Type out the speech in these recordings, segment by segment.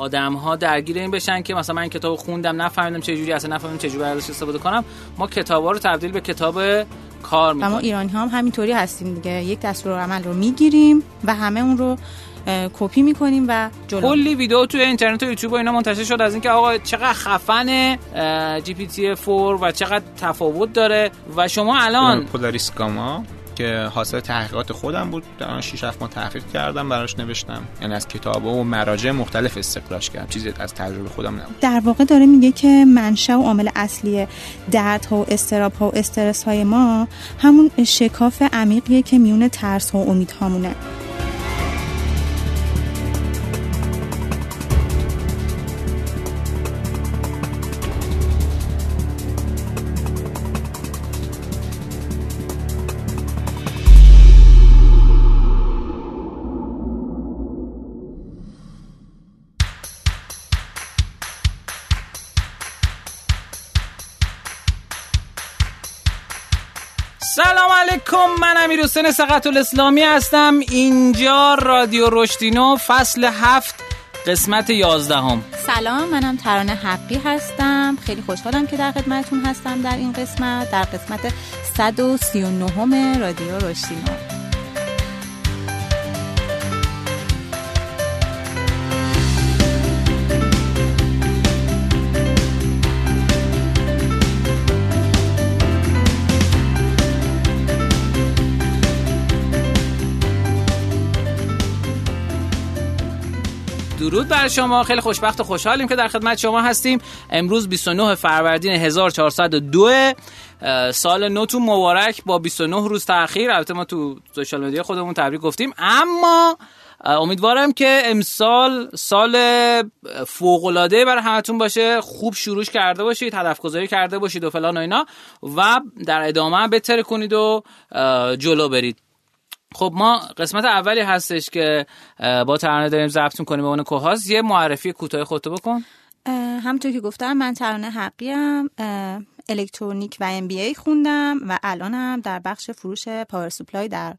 آدم ها درگیر این بشن که مثلا من این کتاب خوندم نفهمیدم چه جوری اصلا نفهمیدم چه جوری ازش استفاده کنم. ما کتاب رو تبدیل به کتاب کار می‌کنیم. ما ایرانی هم همینطوری هستیم دیگه. یک دستور عمل رو می‌گیریم و همه اون رو کپی می‌کنیم و جلو کلی ویدیو توی اینترنت و یوتیوب و اینا منتشر شد از اینکه آقا چقدر خفن GPT 4 و چقدر تفاوت داره. و شما الان پولاریس گاما که حاصل تحقیقات خودم بود. در آن 6 ما تحقیق کردم براش نوشتم. یعنی از کتاب و مراجع مختلف استخراجش کردم. چیزی از تجربه خودم نبود. در واقع داره میگه که منشأ و عامل اصلی درد و استراب و استرس های ما همون شکاف عمیقیه که میونه ترس و امید هامونه امیر حسین سقط الاسلامی هستم. اینجا رادیو رشدینو فصل هفت قسمت یازدهم. سلام منم ترانه حقی هستم. خیلی خوشحالم که در خدمتتون هستم در این قسمت در قسمت 139 رادیو رشدینو. درود بر شما. خیلی خوشبخت و خوشحالیم که در خدمت شما هستیم. امروز 29 فروردین 1402 سال نوتون مبارک با 29 روز تاخیر. البته ما تو سوشال مدیا خودمون تبریک گفتیم. اما امیدوارم که امسال سال فوق العاده برای همتون باشه. خوب شروعش کرده باشید هدف گذاری کرده باشید و فلان و اینا. و در ادامه بهتر کنید و جلو برید. خب ما قسمت اولی هستش که با ترانه داریم ضبط کنیم به اون کوهاز یه معرفی کوتاه خودتو بکن. همونطور که گفتم من ترانه حقیم الکترونیک و ام بی ای خوندم و الانم در بخش فروش پاور سوپلای در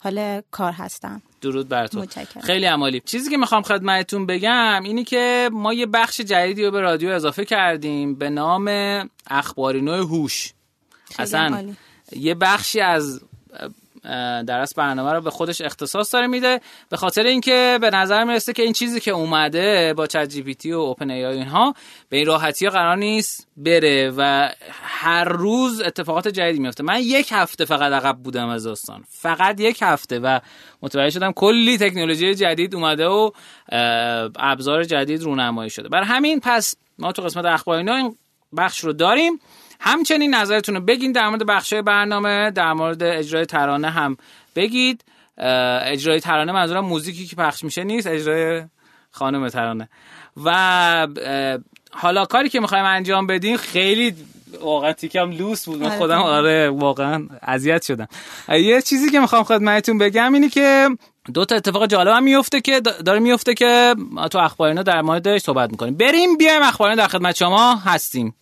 حال کار هستم. درود بر تو. خیلی عمالی. چیزی که می‌خوام خدمتتون بگم اینی که ما یه بخش جدیدی رو به رادیو اضافه کردیم به نام اخبارینو هوش. اصلا یه بخشی از در اصل برنامه رو به خودش اختصاص داره میده. به خاطر اینکه به نظر می‌رسه که این چیزی که اومده با چت جی پی تی و اوپن ای اینها به این راحتی قرار نیست بره و هر روز اتفاقات جدیدی میفته. من یک هفته فقط عقب بودم از داستان. فقط یک هفته و متوجه شدم کلی تکنولوژی جدید اومده و ابزار جدید رونمایی شده. برای همین پس ما تو قسمت اخبار اینا این بخش رو داریم. همچنین نظرتون رو بگین در مورد بخشای برنامه در مورد اجرای ترانه هم بگید. اجرای ترانه منظورم موزیکی که پخش میشه نیست اجرای خانم ترانه. و حالا کاری که می‌خوایم انجام بدیم خیلی واقعا تیکم لوس بود. من آره، خودم آره واقعا اذیت شدم. یه چیزی که می‌خوام خدمتتون بگم اینی که دو تا اتفاق جالب هم میفته که داره میفته که تو اخبارینا در موردش صحبت می‌کنیم. بریم بیایم اخبارینا در خدمت شما هستیم.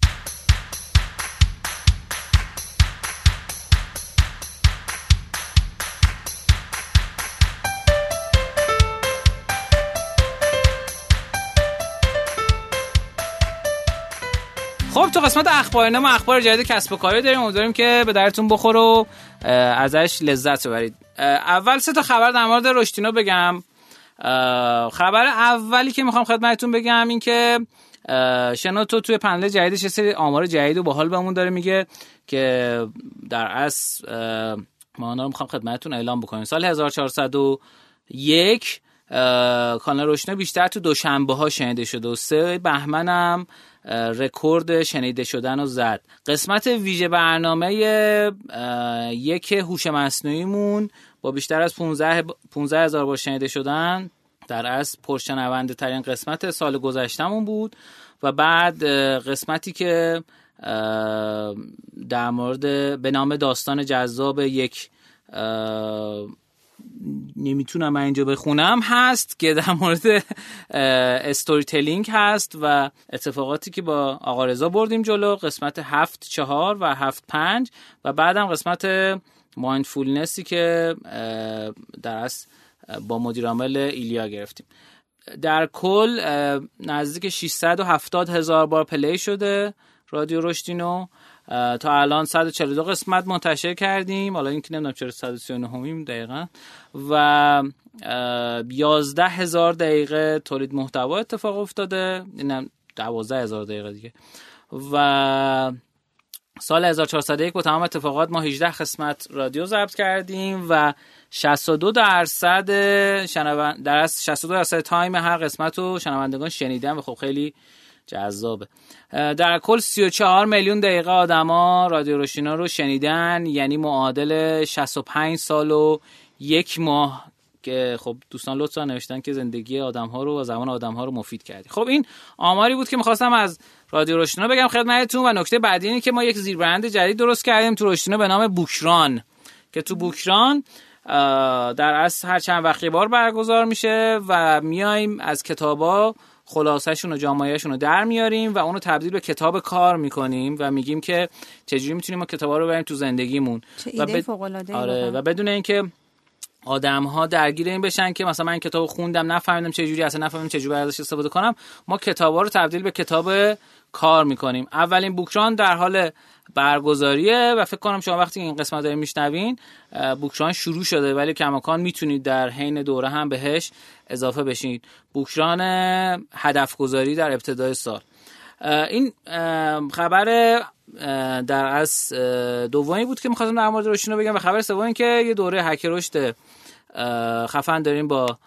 خب تو قسمت اخبار ما اخبار جدید کسب و کاری داریم. امیدواریم که به درتون بخور و ازش لذت ببرید. اول سه تا خبر در مورد رشتینو بگم. خبر اولی که می‌خوام خدمتتون بگم این که شنوتو توی پنل جدیدش سری آمار جدید و باحال بهمون داره میگه که در اصل ما رو می‌خوام خدمتتون اعلام بکنیم. سال 1401 کانال روشنا بیشتر تو دوشنبه ها شنیده شده و سه بهمنم رکورد شنیده شدن رو زد. قسمت ویژه برنامه یک هوش مصنوعیمون با بیشتر از 15 15 هزار بار شنیده شدن. در از پرشنونده ترین قسمت سال گذشتمون بود و بعد قسمتی که در مورد به نام داستان جذاب یک نمی‌تونم من اینجا بخونم هست که در مورد استوری تلینگ هست و اتفاقاتی که با آقا رضا بردیم جلو قسمت هفت چهار و هفت پنج و بعدم قسمت mindfulness ی که در از با مدیر عامل ایلیا گرفتیم. در کل نزدیک 670 هزار بار play شده رادیو رشدینو. تا الان 142 قسمت منتشر کردیم. حالا اینکه نمی‌دونم چرا 139 همیم دقیقا. و 11 هزار دقیقه تولید محتوا اتفاق افتاده. اینم 12 هزار دقیقه دیگه. و سال 1401 با تمام اتفاقات ما 18 قسمت رادیو ضبط کردیم و 62 درصد شنوند در 62 درصد تایم هر قسمت رو شنوندگان شنیدن. و خب خیلی جذابه. در کل 34 میلیون دقیقه آدما رادیو روشینا رو شنیدن یعنی معادل 65 سال و یک ماه که خب دوستان لطفا نوشتن که زندگی آدم ها رو و زمان آدم ها رو مفید کردی. خب این آماری بود که می‌خواستم از رادیو روشنا بگم خدمتتون و نکته بعدی اینه که ما یک زیربرند جدید درست کردیم تو روشنا به نام بوکران که تو بوکران در اصل هر چند وقتی بار برگزار میشه و میایم از کتابا خلاصهشون و جامعهشون رو در میاریم و اونو تبدیل به کتاب کار می‌کنیم و میگیم که چجوری می‌تونیم ما کتابا رو بریم تو زندگیمون. چه ایده و, آره و بدون اینکه آدم ها درگیر این بشن که مثلا من این کتاب خوندم نفهمیدم چه جوری اصلا نفهمیدم چه جوری ازش استفاده کنم ما کتاب رو تبدیل به کتاب کار می‌کنیم. اولین بوکران در حال برگزاریه و فکر کنم شما وقتی این قسمت رو میشنوین بوکران شروع شده ولی کماکان می‌تونید در حین دوره هم بهش اضافه بشین. بوکران هدف گذاری در ابتدای سال. این خبر در از دومی بود که می‌خواستم در مورد روشینو بگم و خبر سومی که یه دوره هک رشد خفن داریم با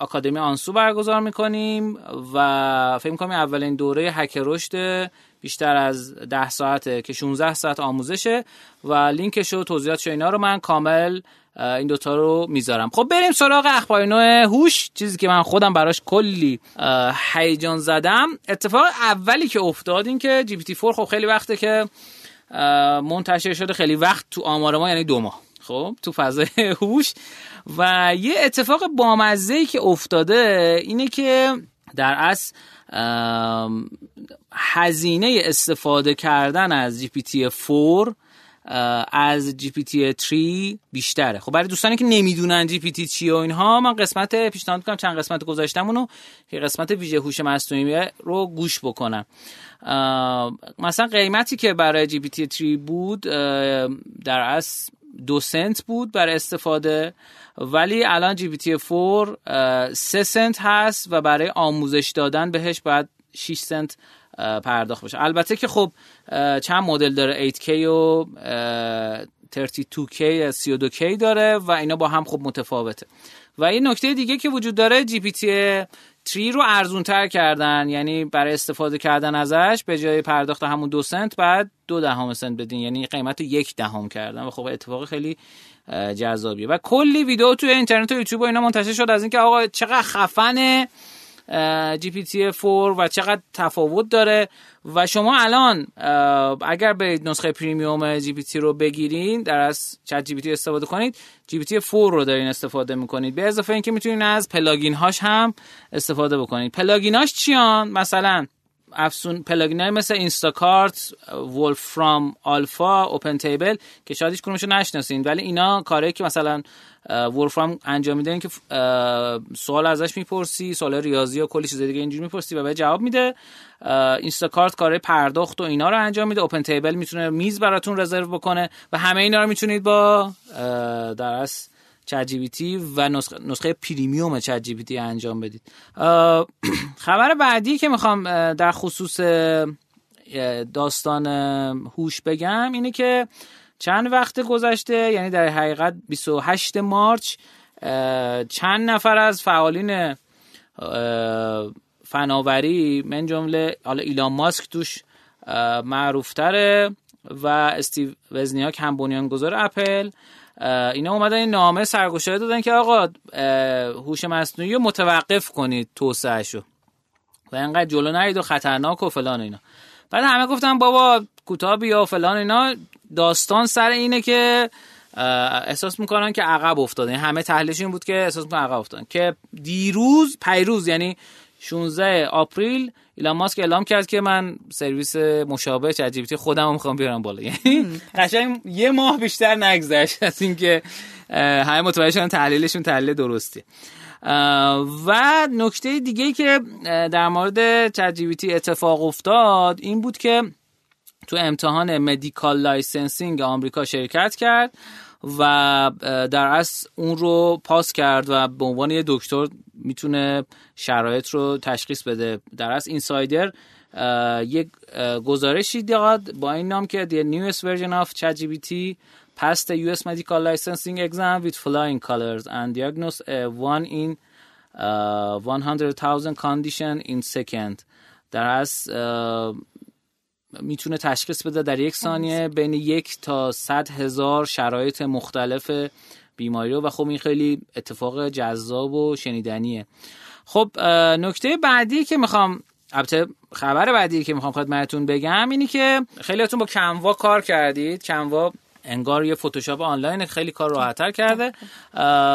آکادمی آنسو برگزار می‌کنیم و فکر می‌کنم اولین دوره هک رشد بیشتر از ده ساعته که 16 ساعت آموزشه و لینکش و توضیحاتش اینا رو من کامل این دوتا رو می‌ذارم. خب بریم سراغ اخبار نوع هوش چیزی که من خودم براش کلی هیجان زدم. اتفاق اولی که افتاد این که جی پی تی 4 خب خیلی وقته که منتشر شده خیلی وقت تو آمار ما یعنی دو ماه. خب تو فضای هوش. و یه اتفاق بامزه ای که افتاده اینه که در اصل هزینه استفاده کردن از GPT 4 از GPT 3 بیشتره. خب برای دوستانی که نمی‌دونن GPT چی و اینها من قسمت پیشنهاد کنم چند قسمت گذاشتم اونو که قسمت ویژه هوش مصنوعی رو گوش بکنم. مثلا قیمتی که برای GPT 3 بود در اصل دو سنت بود برای استفاده ولی الان GPT 4 سه سنت هست و برای آموزش دادن بهش باید 6 سنت پرداخت بشه. البته که خب چند مدل داره؟ 8K و 32K 32K داره و اینا با هم خب متفاوته. و این نکته دیگه که وجود داره GPT 3 رو ارزون تر کردن. یعنی برای استفاده کردن ازش به جای پرداخت همون دو سنت باید دو دهم سنت بدین. یعنی قیمت یک دهم کردن. و خب اتفاق خیلی جذابیه. و کلی ویدیو توی اینترنت و یوتیوب و اینا منتشر شد از اینکه آقا چقدر خفنه. GPT 4 و چقدر تفاوت داره و شما الان اگر به نسخه premium GPT رو بگیرین در از ChatGPT استفاده کنید GPT 4 رو دارین استفاده می‌کنید. به اضافه اینکه می‌تونید از plugin هاش هم استفاده بکنید. plugin هاش چیان؟ مثلا افسون plugin های مثل Instacart Wolfram Alpha OpenTable که شاید هیچ کدومشو نشناسین. ولی اینا کاری که مثلا Wolfram انجام میده که سوال ازش می‌پرسی سوال ریاضی و کلی چیز دیگه اینجوری می‌پرسی و به جواب میده. Instacart کار پرداخت و اینا رو انجام میده. OpenTable می‌تونه میز براتون رزرو بکنه و همه اینا رو می‌تونید با در چت و نسخه, نسخه پریمیوم چت انجام بدید. خبر بعدی که می‌خوام در خصوص داستان هوش بگم اینه که چند وقت گذشته یعنی در حقیقت 28 مارچ چند نفر از فعالین فناوری من جمله حالا ایلان ماسک توش معروفتره و استیو وزنیاک هم بنیانگذار اپل. اینا اومدن این نامه سرگشایی دادن که آقا هوش مصنوعی رو متوقف کنید توسعهشو. و اینقدر جلو نرید و خطرناک و فلان اینا. بعد همه گفتن بابا کوتاه بیا و فلان اینا. داستان سر اینه که احساس می‌کنن که عقب افتادن همه تحلیلش این بود که احساس می‌کنن عقب افتادن که دیروز پریروز یعنی 16 April ایلان ماسک اعلام کرد که من سرویس مشابه چت خودم رو می‌خوام بیارم بالا. یعنی قشنگ یه ماه بیشتر نگذشت از اینکه همه متوجه شدن تحلیلشون تحلیل درستی. و نکته دیگه که در مورد چت اتفاق افتاد این بود که تو امتحان medical licensing آمریکا شرکت کرد. و در اصل اون رو پاس کرد و به عنوان یه دکتر می‌تونه شرایط رو تشخیص بده در اصل Insider یک گزارشی داد با این نام که the newest version of ChatGPT passed the US medical licensing exam with flying colors and diagnosed one in uh, 100,000 condition in second در اصل می‌تونه تشخیص بده در یک ثانیه بین یک تا صد هزار شرایط مختلف بیماری و خب این خیلی اتفاق جذاب و شنیدنیه. خب نکته بعدی که می‌خوام البته خبر بعدی که می‌خوام خدمتتون بگم اینی که خیلیاتون با کنوا کار کردید. کنوا انگار یه فتوشاپ آنلاین خیلی کار راحتتر کرده.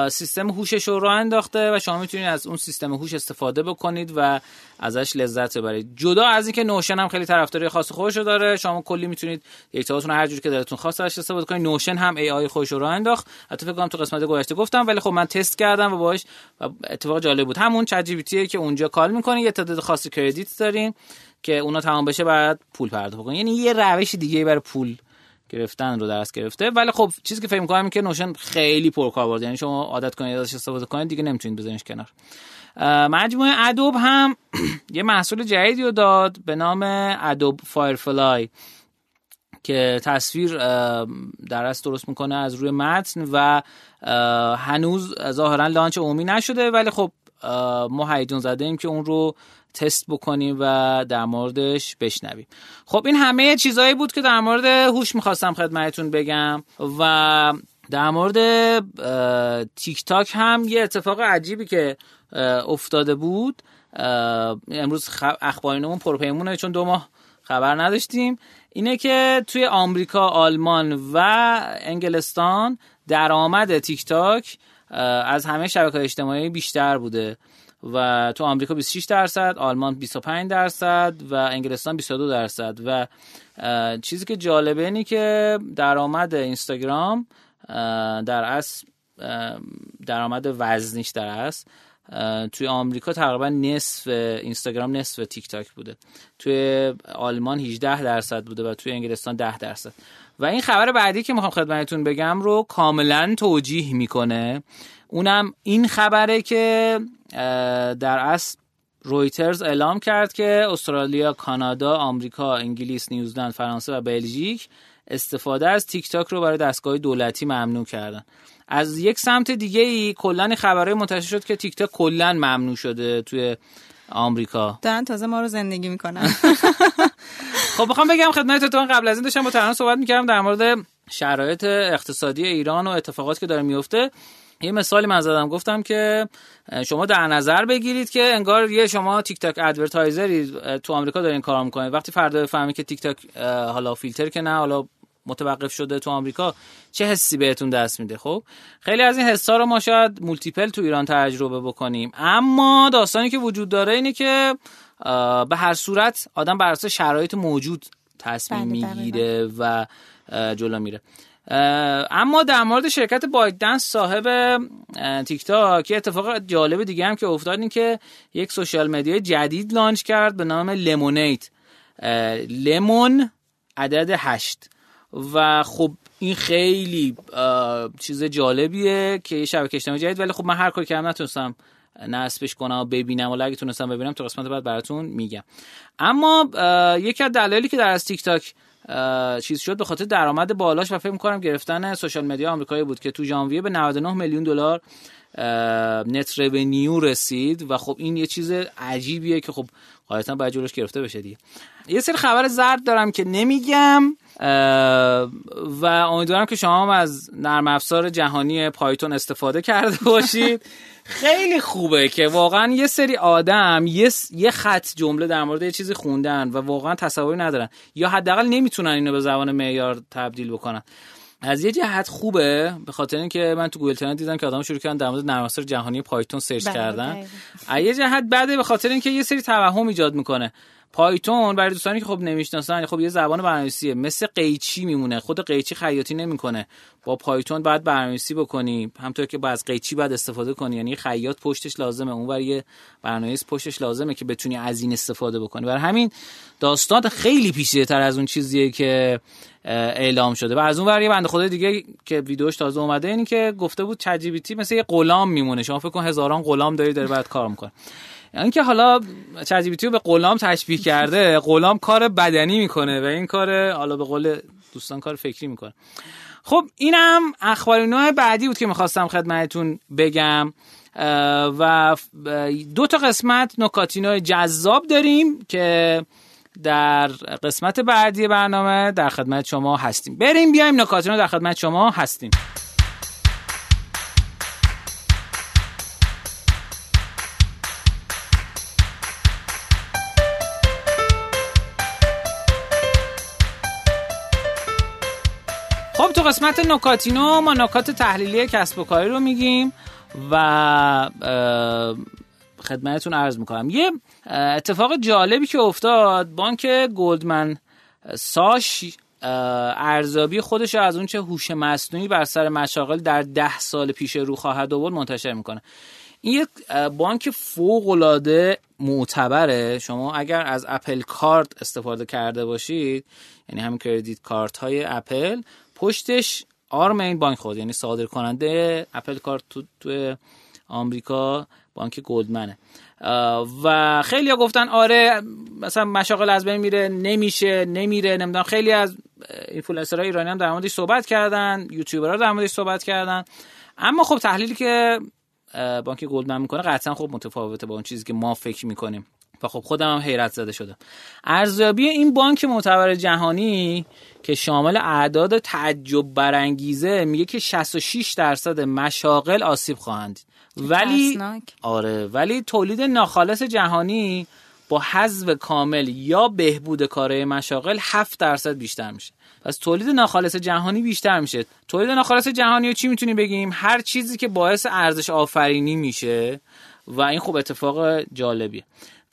سیستم هوشش رو راه انداخته و شما می‌تونید از اون سیستم هوش استفاده بکنید و ازش لذت ببرید. جدا از اینکه Notion هم خیلی طرفداری خاص خودش داره شما کلی می‌تونید دیتاهاتون هر جوری که دلتون خواست ازش استفاده کنید. Notion هم AI خودش رو راه انداخت. حتی فکر کنم تو قسمت گذشته گفتم ولی خب من تست کردم و باهاش اتفاق جالب بود. همون Chat G که اونجا call می‌کنه یه تعداد خاصی credit دارین که اونا تمام بشه بعد پول پرداخت کنید یعنی یه روش دیگه برای پول گرفتن رو درس گرفته. ولی خب چیزی که فکر می‌کنم که Notion خیلی پرکاربرد. یعنی شما عادت کنید ازش استفاده کنید دیگه نمی‌تونید بزنیش کنار. مجموعه Adobe هم یه محصول جدیدی رو داد به نام Adobe Firefly که تصویر در اصل درست می‌کنه از روی متن و هنوز ظاهرا launch عمومی نشده. ولی خب ما هیجان زده ایم که اون رو تست بکنیم و در موردش بشنویم. خب این همه چیزهایی بود که در مورد هوش می‌خواستم خدمتتون بگم و در مورد تیک تاک هم یه اتفاق عجیبی که افتاده بود. امروز اخبارینمون پرپیمونه چون دو ماه خبر نداشتیم. اینه که توی آمریکا، آلمان و انگلستان درآمد تیک تاک از همه شبکه اجتماعی بیشتر بوده. و تو آمریکا 26 درصد آلمان 25 درصد و انگلستان 22 درصد. و چیزی که جالبه اینه که درآمد اینستاگرام در اصل درآمد وزنیش در اصل توی آمریکا تقریبا نصف اینستاگرام نصف تیک تاک بوده. توی آلمان 18 درصد بوده و توی انگلستان 10 درصد. و این خبر بعدی که می‌خوام خدمتتون بگم رو کاملا توجیه می‌کنه. اونم این خبره که در اصل رویترز اعلام کرد که استرالیا، کانادا، آمریکا، انگلیس، نیوزلند، فرانسه و بلژیک استفاده از تیک تاک رو برای دستگاه دولتی ممنوع کردن. از یک سمت دیگه ای کلا خبرهای منتشر شد که تیک تاک کلا ممنوع شده توی آمریکا. دارن تازه ما رو زندگی می‌کنن. خب بخوام بگم خدمتتون قبل از این داشتم با ترانه صحبت می‌کردم در مورد شرایط اقتصادی ایران و اتفاقاتی که داره میفته یه مثالی من زدم. گفتم که شما در نظر بگیرید که انگار یه شما TikTok advertiser ی تو آمریکا دارین کار می‌کنید وقتی فردا بفهمی که تیک تاک حالا فیلتر که نه حالا متوقف شده تو آمریکا چه حسی بهتون دست میده؟ خب خیلی از این حسا رو ما شاید multiple تو ایران تجربه بکنیم. اما داستانی که وجود داره اینه که به هر صورت آدم بر اساس شرایط موجود تصمیم بله، می‌گیره و جلو میره. اما در مورد شرکت بایدنس صاحب تیک تاک یه اتفاق جالب دیگه هم که افتاد این که یک سوشال مدیا جدید لانچ کرد به نام لمونیت لمون عدد هشت. و خب این خیلی چیز جالبیه که یه شبکه اجتماعی جدید ولی خب من هر کاری کردم نتونستم نصبش کنم و ببینم ولی اگه تونستم ببینم تو قسمت بعد براتون میگم. اما یکی از دلایلی که در از تیک تاک چیز شد. به خاطر درآمد بالاش و فکر می‌کنم گرفتن social media آمریکایی بود که تو ژانویه به 99 میلیون دلار net revenue رسید و خب این یه چیز عجیبیه که خب غالبا باید جلوش گرفته بشه دیگه. یه سری خبر زرد دارم که نمیگم و امیدوارم که شما هم از نرم افزار جهانی پایتون استفاده کرده باشید. خیلی خوبه که واقعا یه سری آدم یه, یه خط جمله در مورد یه چیزی خوندن و واقعا تصوری ندارن. یا حداقل نمی‌تونن اینو به زبان معیار تبدیل بکنن. از یه جهت خوبه به خاطر اینکه من تو Google Trend دیدم که آدم شروع کردن در مورد نرم جهانی پایتون سرچ بله، کردن. از یه جهت بده به خاطر اینکه یه سری توهم ایجاد می‌کنه. پایتون برای دوستانی که خب نمی‌شناسن خب یه زبان برنامه‌نویسیه. مثل قیچی میمونه. خود قیچی خیاطی نمی‌کنه. با پایتون باید برنامه‌نویسی بکنی. همونطور که از قیچی باید استفاده کنی. یعنی خیاط پشتش لازمه. اون یه برنامه‌نویس پشتش لازمه که بتونی از این استفاده بکنی. برای همین داستان خیلی پیچیده‌تر از اون چیزیه که اعلام شده. و از اون ور یه بنده خدای دیگه که ویدیوش تازه اومده اینی که گفته بود چت مثل یه غلام میمونه. شما فکر کن هزاران غلام داری داره بعد کار می‌کنه. اینکه حالا چت به غلام تشبیه کرده غلام کار بدنی می‌کنه و این کار حالا به قول دوستان کار فکری می‌کنه. خب اینم اخبار نوع بعدی بود که می‌خواستم خدمتتون بگم. و دو تا قسمت نکاتینو جذاب داریم که در قسمت بعدی برنامه در خدمت شما هستیم. بریم بیایم نکاتینو در خدمت شما هستیم. قسمت نکاتینو ما نکات تحلیلی کسب و کاری رو میگیم و خدمتتون عرض می‌کنم. یه اتفاق جالبی که افتاد بانک گلدمن ساش ارزیابی خودش از اونچه هوش مصنوعی بر سر مشاغل در ده سال پیش رو خواهد آورد منتشر می‌کنه. این یک بانک فوق العاده معتبره. شما اگر از اپل کارت استفاده کرده باشید یعنی همین credit card های اپل پشتش آرم این بانک خود یعنی صادر کننده Apple Card تو, تو آمریکا بانک Goldman ه. و خیلی ها گفتن آره مثلا مشاغل از بین میره نمیشه نمیره نمی‌دونم. خیلی از اینفلوئنسرهای ایرانی هم در موردش صحبت کردن یوتیوبرها در موردش صحبت کردن. اما خب تحلیلی که بانک Goldman می‌کنه قطعا خب متفاوته با اون چیزی که ما فکر می‌کنیم. و خب خودم هم حیرت زده شدم. ارزیابی این بانک معتبر جهانی که شامل اعداد تعجب برانگیزه میگه که 66 درصد مشاغل آسیب خواهند. ولی آره ولی تولید ناخالص جهانی با حذف کامل یا بهبود کارهای مشاغل 7 درصد بیشتر میشه. پس تولید ناخالص جهانی بیشتر میشه. تولید ناخالص جهانی رو چی می‌تونیم بگیم؟ هر چیزی که باعث ارزش آفرینی میشه و این خوب اتفاق جالبیه.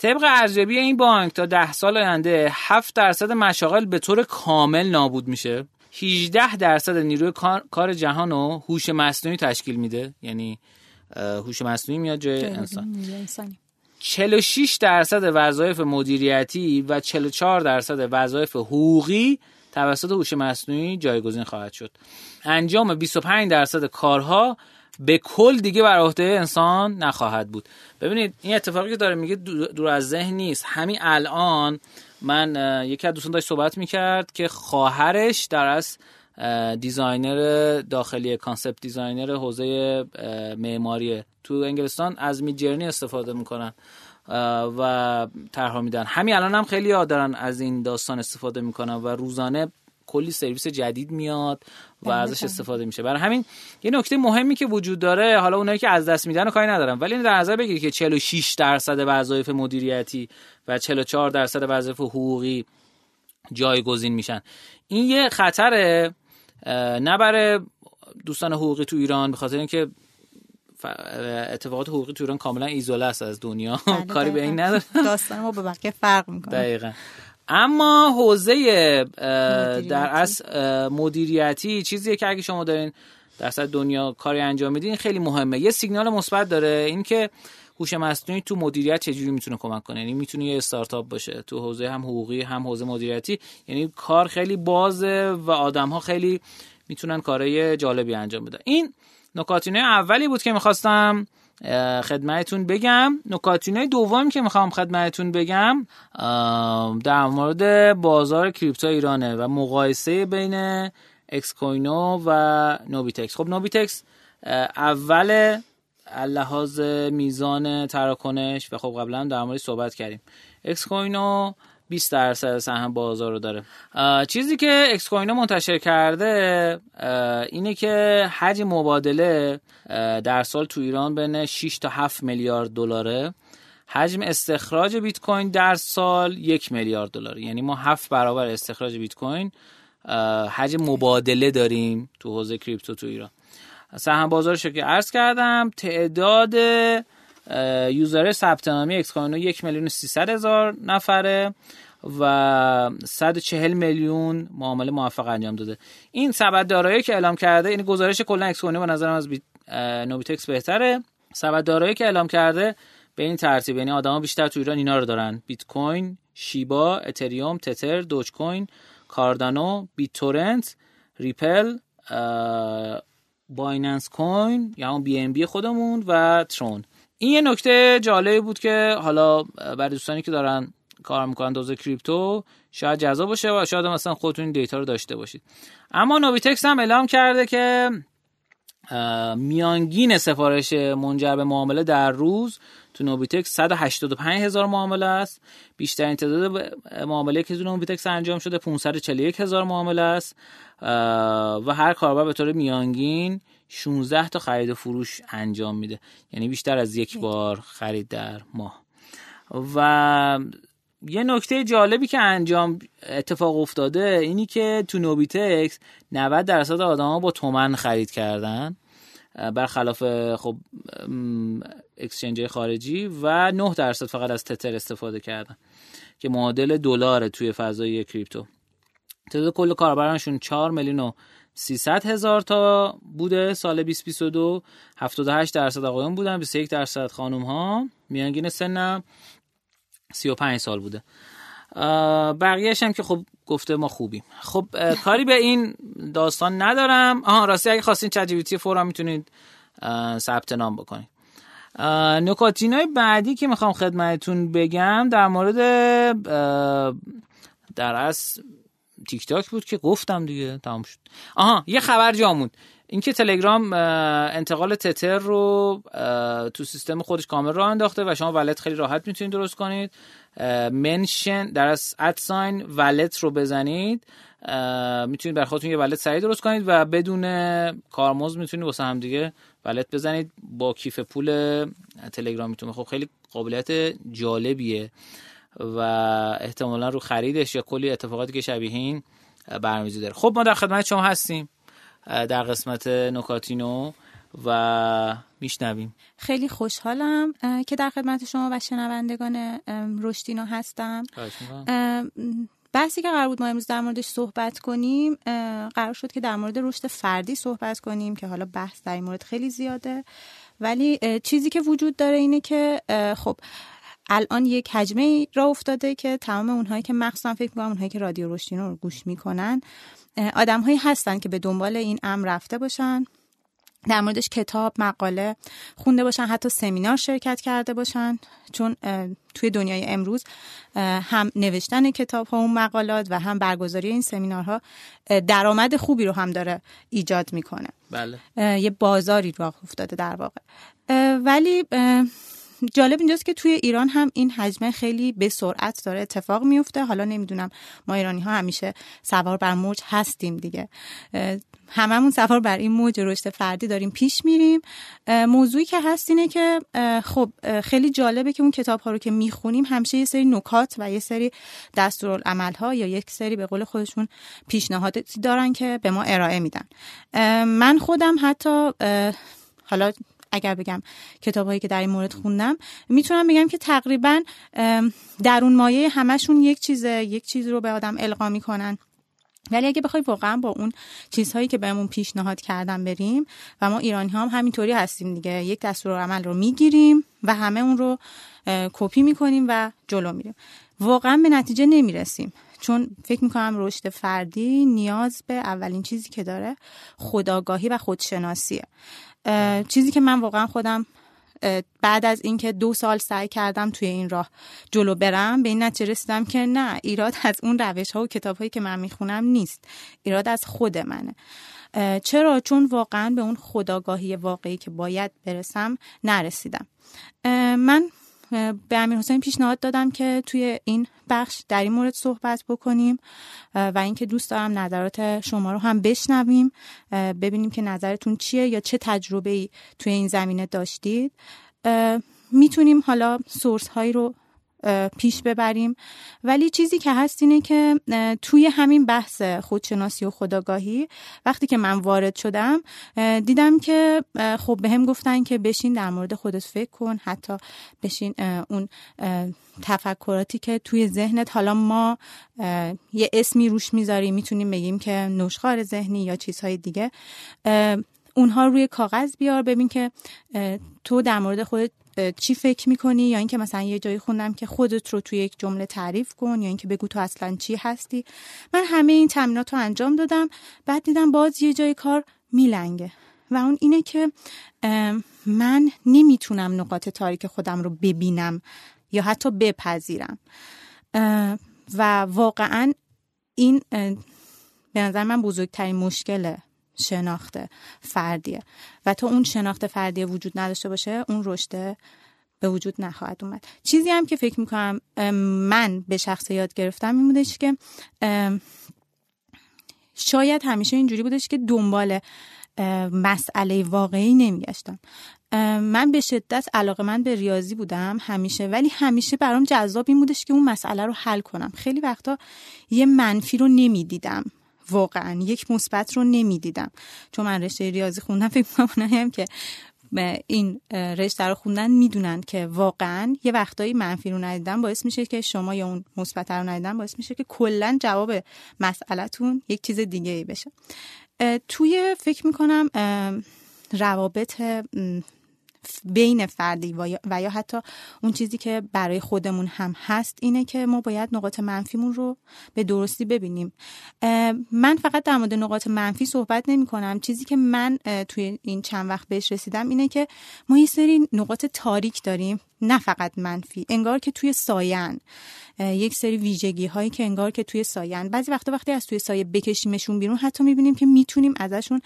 طبق ارزیابی این بانک تا ده سال آینده 7 درصد مشاغل به طور کامل نابود میشه. 18 درصد نیروی کار جهان رو هوش مصنوعی تشکیل میده. یعنی هوش مصنوعی میاد جای انسان. 46 درصد وظایف مدیریتی و 44 درصد وظایف حقوقی توسط هوش مصنوعی جایگزین خواهد شد. انجام 25 درصد کارها به کل دیگه بر عهده انسان نخواهد بود. ببینید این اتفاقی که داره میگه دور از ذهن نیست. همین الان من یکی از دوستان داشت صحبت می‌کرد که خواهرش در از designer داخلی concept designer حوزه معماری تو انگلستان از Midjourney استفاده می‌کنن و طرح میدن. همین الان هم خیلی ها دارن از این داستان استفاده می‌کنن و روزانه کلی سرویس جدید میاد و ازش. استفاده میشه. برای همین یه نکته مهمی که وجود داره حالا اونایی که از دست میدن و کاری ندارم ولی در نظر بگیرید که 46 درصد وظایف مدیریتی و 44 درصد وظایف حقوقی جایگزین میشن. این یه خطره نه برای دوستان حقوقی تو ایران به خاطر اینکه اتفاقات حقوقی تو ایران کاملا ایزوله است از دنیا. بله، کاری به این نداره داستان ما به بقیه فرق می‌کنه. دقیقا. اما حوزه در از مدیریتی چیزیه که اگه شما دارین در دنیا کاری انجام میدین خیلی مهمه. یه سیگنال مثبت داره این که هوش مصنوعی تو مدیریت چجوری می‌تونه کمک کنه؟ یعنی می‌تونه یه استارتاپ باشه تو حوزه هم حقوقی هم حوزه مدیریتی. یعنی کار خیلی بازه و آدم ها خیلی می‌تونن کارهای جالبی انجام بدن. این نکاتینه اولی بود که می‌خواستم خدمتتون بگم. نکاتینه دوم که می‌خوام خدمتتون بگم در مورد بازار crypto ایرانه و مقایسه بین اکس کوینو و نوبیتکس. خب نوبیتکس اول لحاظ میزان تراکنش و خب قبلا در مورد صحبت کردیم. اکس کوینو 20 درصد سهم بازار رو داره. چیزی که اکس کوینو منتشر کرده اینه که حجم مبادله در سال تو ایران بین 6 تا 7 میلیارد دلاره. حجم استخراج بیت کوین در سال یک میلیارد دلار یعنی ما هفت برابر استخراج بیت کوین حجم مبادله داریم تو حوزه crypto تو ایران. سهم بازارش که عرض کردم تعداد user ثبت نامی اکس یک میلیون سیصد هزار نفره و 140 میلیون معامله موفق انجام داده. این سبد دارایی که اعلام کرده این گزارش کلا اکس به نظرم از نوبیتکس بهتره. سبد دارایی که اعلام کرده به این ترتیب یعنی آدما بیشتر تو ایران اینا رو دارن. بیت کوین شیبا اتریوم تتر دوج کوین کاردانو بیت تورنت ریپل بایننس کوین یا اون BNB خودمون و ترون. این یه نکته جالبی بود که حالا برای دوستانی که دارن کار می‌کنن حوزه کریپتو شاید جذاب باشه و شاید مثلا خودتون این دیتا رو داشته باشید. اما نوبیتکس هم اعلام کرده که میانگین سفارش منجر به معامله در روز تو نوبیتکس 185 هزار معامله است. بیشترین تعداد معامله که تو نوبیتکس انجام شده 541 هزار معامله است. و هر کاربر به طور میانگین 16 تا خرید و فروش انجام میده. یعنی بیشتر از یک بار خرید در ماه. و یه نکته جالبی که انجام اتفاق افتاده اینی که تو نوبیتکس 90 درصد آدما با تومن خرید کردن برخلاف خب اکسچنج خارجی و 9 درصد فقط از تتر استفاده کردن که معادل دلار توی فضای کریپتو. تعداد کل کاربرانشون 4 میلیون و 300 هزار تا بوده سال 2022 78 درصد آقایون بودن 21 درصد خانم ها میانگین سنم 35 سال بوده. بقیهش هم که خب گفته ما خوبیم. خب کاری به این داستان ندارم. آها راستی اگه خواستین چت جی فورا می‌تونید ثبت نام بکنید. نکاتینای بعدی که می‌خوام خدمتتون بگم در مورد در اصل تیک تاک بود که گفتم دیگه تمام شد. آها یه خبر جامون اینکه تلگرام انتقال تتر رو تو سیستم خودش کامل راه انداخته و شما ولت خیلی راحت می‌تونید درست کنید. منشن در از ادساین ولت رو بزنید. می‌تونید بر خودتون یه ولت سریع درست کنید و بدون کارمزد می‌تونید واسه هم دیگه ولت بزنید. با کیف پول تلگرامیتون. خب خیلی قابلیت جالبیه. و احتمالا رو خریدش یا کلی اتفاقاتی که شبیه این برنامه‌ریزی داره. خب ما در خدمت شما هستیم در قسمت نکاتینو و میشنویم. خیلی خوشحالم که در خدمت شما و شنوندگان رشدینو هستم. بحثی که قرار بود ما امروز در موردش صحبت کنیم قرار شد که در مورد رشد فردی صحبت کنیم که حالا بحث در این مورد خیلی زیاده. ولی چیزی که وجود داره اینه که خب الان یک حجمه را افتاده که تمام اونهایی که مخصوصا فکر می‌کنم اونهایی که رادیو رشدینو رو گوش می‌کنن آدم هایی هستن که به دنبال این امر رفته باشن در موردش کتاب مقاله خونده باشن حتی سمینار شرکت کرده باشن چون توی دنیای امروز هم نوشتن کتاب ها و مقالات و هم برگزاری این سمینارها درآمد خوبی رو هم داره ایجاد می‌کنه بله. یه بازاری راه افتاده در واقع ولی جالب اینجاست که توی ایران هم این حجمه خیلی به سرعت داره اتفاق میفته. حالا نمی‌دونم ما ایرانی ها همیشه سوار بر موج هستیم دیگه. هممون سوار بر این موج رشد فردی داریم پیش میریم. موضوعی که هست اینه که خب خیلی جالبه که اون کتاب ها رو که می‌خونیم همیشه یه سری نکات و یه سری دستورالعمل ها یا یک سری به قول خودشون پیشنهادی دارن که به ما ارائه میدن. من خودم حتی حالا اگر بگم کتابهایی که در این مورد خوندم می‌تونم بگم که تقریبا در اون مایه همشون یک چیز یک چیز رو به آدم القا می‌کنن. ولی اگه بخوای واقعا با اون چیزهایی که بهمون پیشنهاد کردن بریم و ما ایرانی هم همینطوری هستیم دیگه. یک دستور عمل رو می‌گیریم و همه اون رو کپی می‌کنیم و جلو میریم. واقعا به نتیجه نمی‌رسیم. چون فکر می‌کنم رشد فردی نیاز به اولین چیزی که داره خداگاهی و خودشناسیه. چیزی که من واقعا خودم بعد از اینکه دو سال سعی کردم توی این راه جلو برم به این نتیجه رسیدم که نه ایراد از اون روش ها و کتاب هایی که من می‌خونم نیست. ایراد از خود منه. چرا؟ چون واقعا به اون خداگاهی واقعی که باید برسم نرسیدم. من به امیر حسین پیشنهاد دادم که توی این بخش در این مورد صحبت بکنیم و اینکه دوست دارم نظرات شما رو هم بشنویم ببینیم که نظرتون چیه یا چه تجربه ای توی این زمینه داشتید. می‌تونیم حالا سورس هایی رو پیش ببریم. ولی چیزی که هست اینه که توی همین بحث خودشناسی و خداگاهی وقتی که من وارد شدم دیدم که خب به هم گفتن که بشین در مورد خودت فکر کن حتی بشین اون تفکراتی که توی ذهنت حالا ما یه اسمی روش می‌ذاریم می‌تونیم بگیم که نوشخار ذهنی یا چیزهای دیگه اونها روی کاغذ بیار ببین که تو در مورد خودت چی فکر می‌کنی؟ یا اینکه مثلا یه جایی خوندم که خودت رو توی یک جمله تعریف کن یا اینکه بگو تو اصلا چی هستی؟ من همه این تمرینات رو انجام دادم بعد دیدم باز یه جای کار میلنگه. و اون اینه که من نمی‌تونم نقاط تاریک خودم رو ببینم یا حتی بپذیرم. و واقعا این به نظر من بزرگترین مشکل شناخت فردیه. و تا اون شناخت فردی وجود نداشته باشه اون رشد به وجود نخواهد اومد. چیزی هم که فکر می‌کنم من به شخص یاد گرفتم این بودش که شاید همیشه اینجوری بودش که دنبال مسئله واقعی نمیگشتم. من به شدت علاقه من به ریاضی بودم همیشه ولی همیشه برام جذاب این بودش که اون مسئله رو حل کنم. خیلی وقتا یه منفی رو نمی‌دیدم. واقعا یک مثبت رو نمی‌دیدم. چون من رشته ریاضی خوندم فکر می‌کنم که این رشته رو خوندن می‌دونن که واقعا یه وقتایی منفی رو ندیدن باعث میشه که شما یا اون مثبت رو ندیدن باعث میشه که کلا جواب مسئلهتون یک چیز دیگه ای بشه توی فکر می‌کنم روابط بین فردی و یا حتی اون چیزی که برای خودمون هم هست اینه که ما باید نقاط منفیمون رو به درستی ببینیم. من فقط در مورد نقاط منفی صحبت نمی کنم. چیزی که من توی این چند وقت بهش رسیدم اینه که ما یه سری نقاط تاریک داریم نه فقط منفی انگار که توی ساین یک سری ویژگی هایی که انگار که توی ساین بعضی وقتا وقتی از توی سایه بکشیمشون بیرون حتی می‌بینیم که می‌تونیم ازشون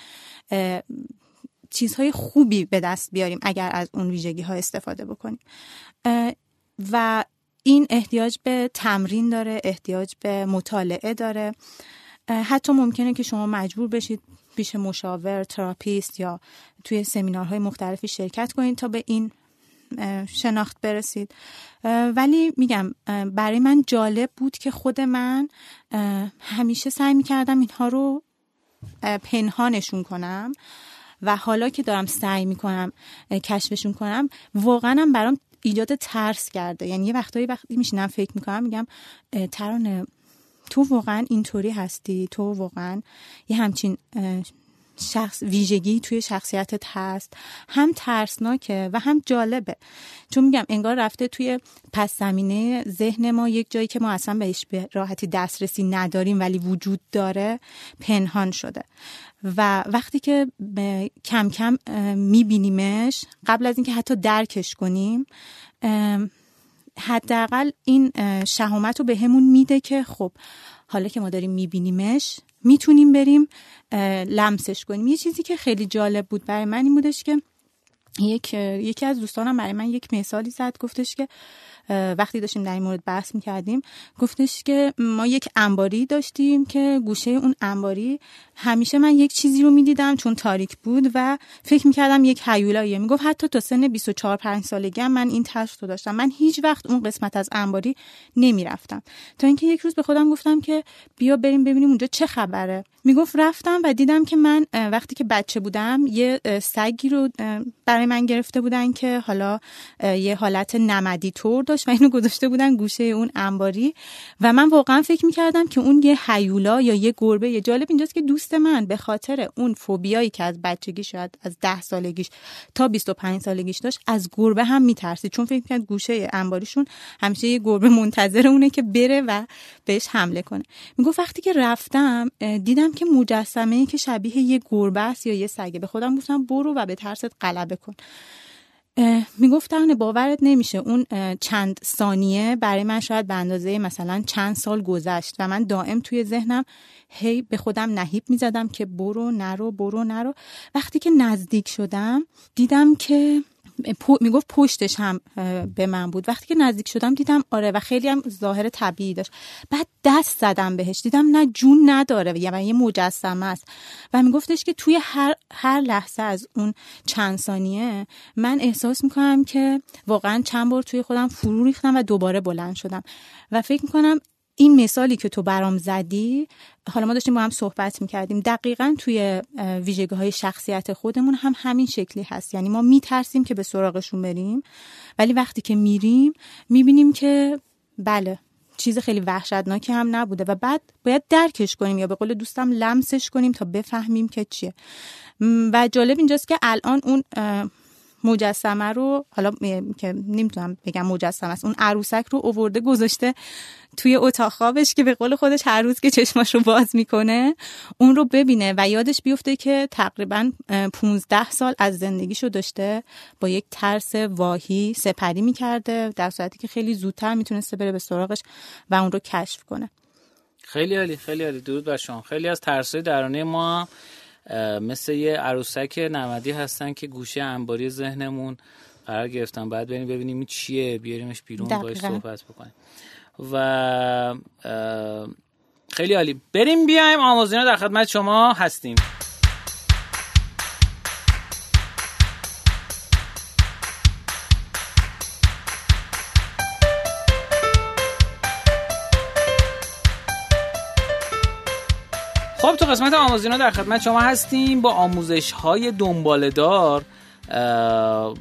چیزهای خوبی به دست بیاریم اگر از اون ویژگی ها استفاده بکنیم. و این احتیاج به تمرین داره احتیاج به مطالعه داره. حتی ممکنه که شما مجبور بشید پیش مشاور تراپیست یا توی سمینارهای مختلفی شرکت کنید تا به این شناخت برسید. ولی میگم برای من جالب بود که خود من همیشه سعی می‌کردم اینها رو پنهانشون کنم. و حالا که دارم سعی می‌کنم کشفشون کنم واقعا هم برام ایجاد ترس کرده. یعنی یه وقتایی وقتی میشینم فکر می‌کنم میگم ترانه تو واقعا اینطوری هستی تو واقعا یه همچین شخص ویژگی توی شخصیتت هست. هم ترسناکه و هم جالبه. چون میگم انگار رفته توی پس زمینه ذهن ما یک جایی که ما اصلا بهش به راحتی دسترسی نداریم ولی وجود داره پنهان شده. و وقتی که کم کم میبینیمش قبل از اینکه حتی درکش کنیم حداقل این شهامت رو به همون میده که خب حالا که ما داریم میبینیمش می‌تونیم بریم لمسش کنیم. یه چیزی که خیلی جالب بود برای من این بودش که یک یکی از دوستانم برای من یک مثالی زد گفتش که وقتی داشتیم در این مورد بحث می‌کردیم گفتش که ما یک انباری داشتیم که گوشه اون انباری همیشه من یک چیزی رو می‌دیدم چون تاریک بود و فکر می‌کردم یک حیولاییه می‌گفت حتی تا سن 24 5 سالگی هم من این ترس رو داشتم. من هیچ وقت اون قسمت از انباری نمی‌رفتم. تا اینکه یک روز به خودم گفتم که بیا بریم ببینیم اونجا چه خبره. می‌گفت رفتم و دیدم که من وقتی که بچه بودم یه سگی رو برای من گرفته بودن که حالا یه حالت نمدی طور داشت. و اینو گذاشته بودن گوشه اون انباری. و من واقعا فکر می‌کردم که اون یه حیولا یا یه گربه. یه جالب اینجاست که دوست من به خاطر اون فوبیایی که از بچگی شاید از ده سالگیش تا 25 سالگیش داشت از گربه هم میترسید. چون فکر می‌کرد گوشه انباریشون همیشه یه گربه منتظر اونه که بره و بهش حمله کنه. می‌گفت وقتی که رفتم دیدم که مجسمه ای که شبیه یه گربه است یا یه سگه. به خودم گفتم برو و به ترست غلبه کن. می‌گفتن باورت نمیشه. اون چند ثانیه برای من شاید به اندازه مثلا چند سال گذشت و من دائم توی ذهنم هی به خودم نهیب می‌زدم که برو نرو برو نرو. وقتی که نزدیک شدم دیدم که می‌گفت پشتش هم به من بود. وقتی که نزدیک شدم دیدم آره و خیلی هم ظاهر طبیعی داشت. بعد دست زدم بهش. دیدم نه جون نداره یعنی یه مجسمه است. و میگفتش که توی هر, هر لحظه از اون چند ثانیه من احساس می‌کنم که واقعا چند بار توی خودم فرو ریختم و دوباره بلند شدم. و فکر می‌کنم این مثالی که تو برام زدی حالا ما داشتیم با هم صحبت می‌کردیم. دقیقا توی ویژگی های شخصیت خودمون هم همین شکلی هست. یعنی ما میترسیم که به سراغشون بریم ولی وقتی که میریم می‌بینیم که بله چیز خیلی وحشتناکی هم نبوده و بعد باید درکش کنیم یا به قول دوستم لمسش کنیم تا بفهمیم که چیه. و جالب اینجاست که الان اون مجسمه رو حالا که نمی‌تونم بگم مجسمه است اون عروسک رو اوورده گذاشته توی اتاق خوابش که به قول خودش هر روز که چشماش رو باز می‌کنه اون رو ببینه و یادش بیفته که تقریبا 15 سال از زندگیشو داشته با یک ترس واهی سپری می‌کرده در صورتی که خیلی زودتر می‌تونسته بره به سراغش و اون رو کشف کنه. خیلی عالی خیلی عالی. درود بر شما. خیلی از ترسای درونی ما مثل یه عروسک نمدی هستن که گوشه انباری ذهنمون قرار گرفتن. بعد بریم ببینیم این چیه. بیاریمش بیرون باش صحبت بکنیم. و خیلی عالی. بریم بیایم آموزینا در خدمت شما هستیم. قسمت آموزینا در خدمت شما هستیم با آموزش های دنباله دار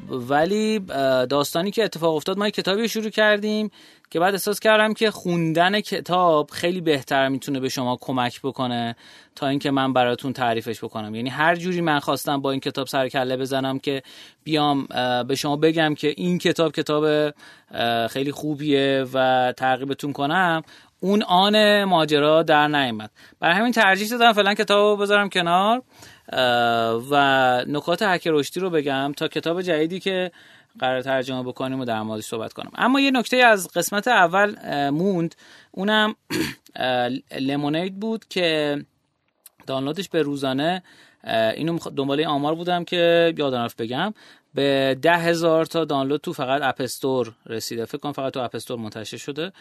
ولی داستانی که اتفاق افتاد ما کتابی شروع کردیم که بعد احساس کردم که خوندن کتاب خیلی بهتر می‌تونه به شما کمک بکنه تا اینکه من براتون تعریفش بکنم. یعنی هر جوری من خواستم با این کتاب سر کله بزنم که بیام به شما بگم که این کتاب کتاب خیلی خوبیه و ترغیبتون کنم اون آن ماجرا در نیامد. برای همین ترجیح دادم فعلا کتاب بذارم کنار و نکات حک رشدی رو بگم تا کتاب جدیدی که قرار ترجمه بکنیم و در موردش صحبت کنم. اما یه نکته از قسمت اول موند. اونم لمونید بود که دانلودش به روزانه اینو دنباله آمار بودم که یادم بگم به ده هزار تا دانلود تو فقط اپستور رسیده. فکر کنم فقط تو اپستور منتشر شده.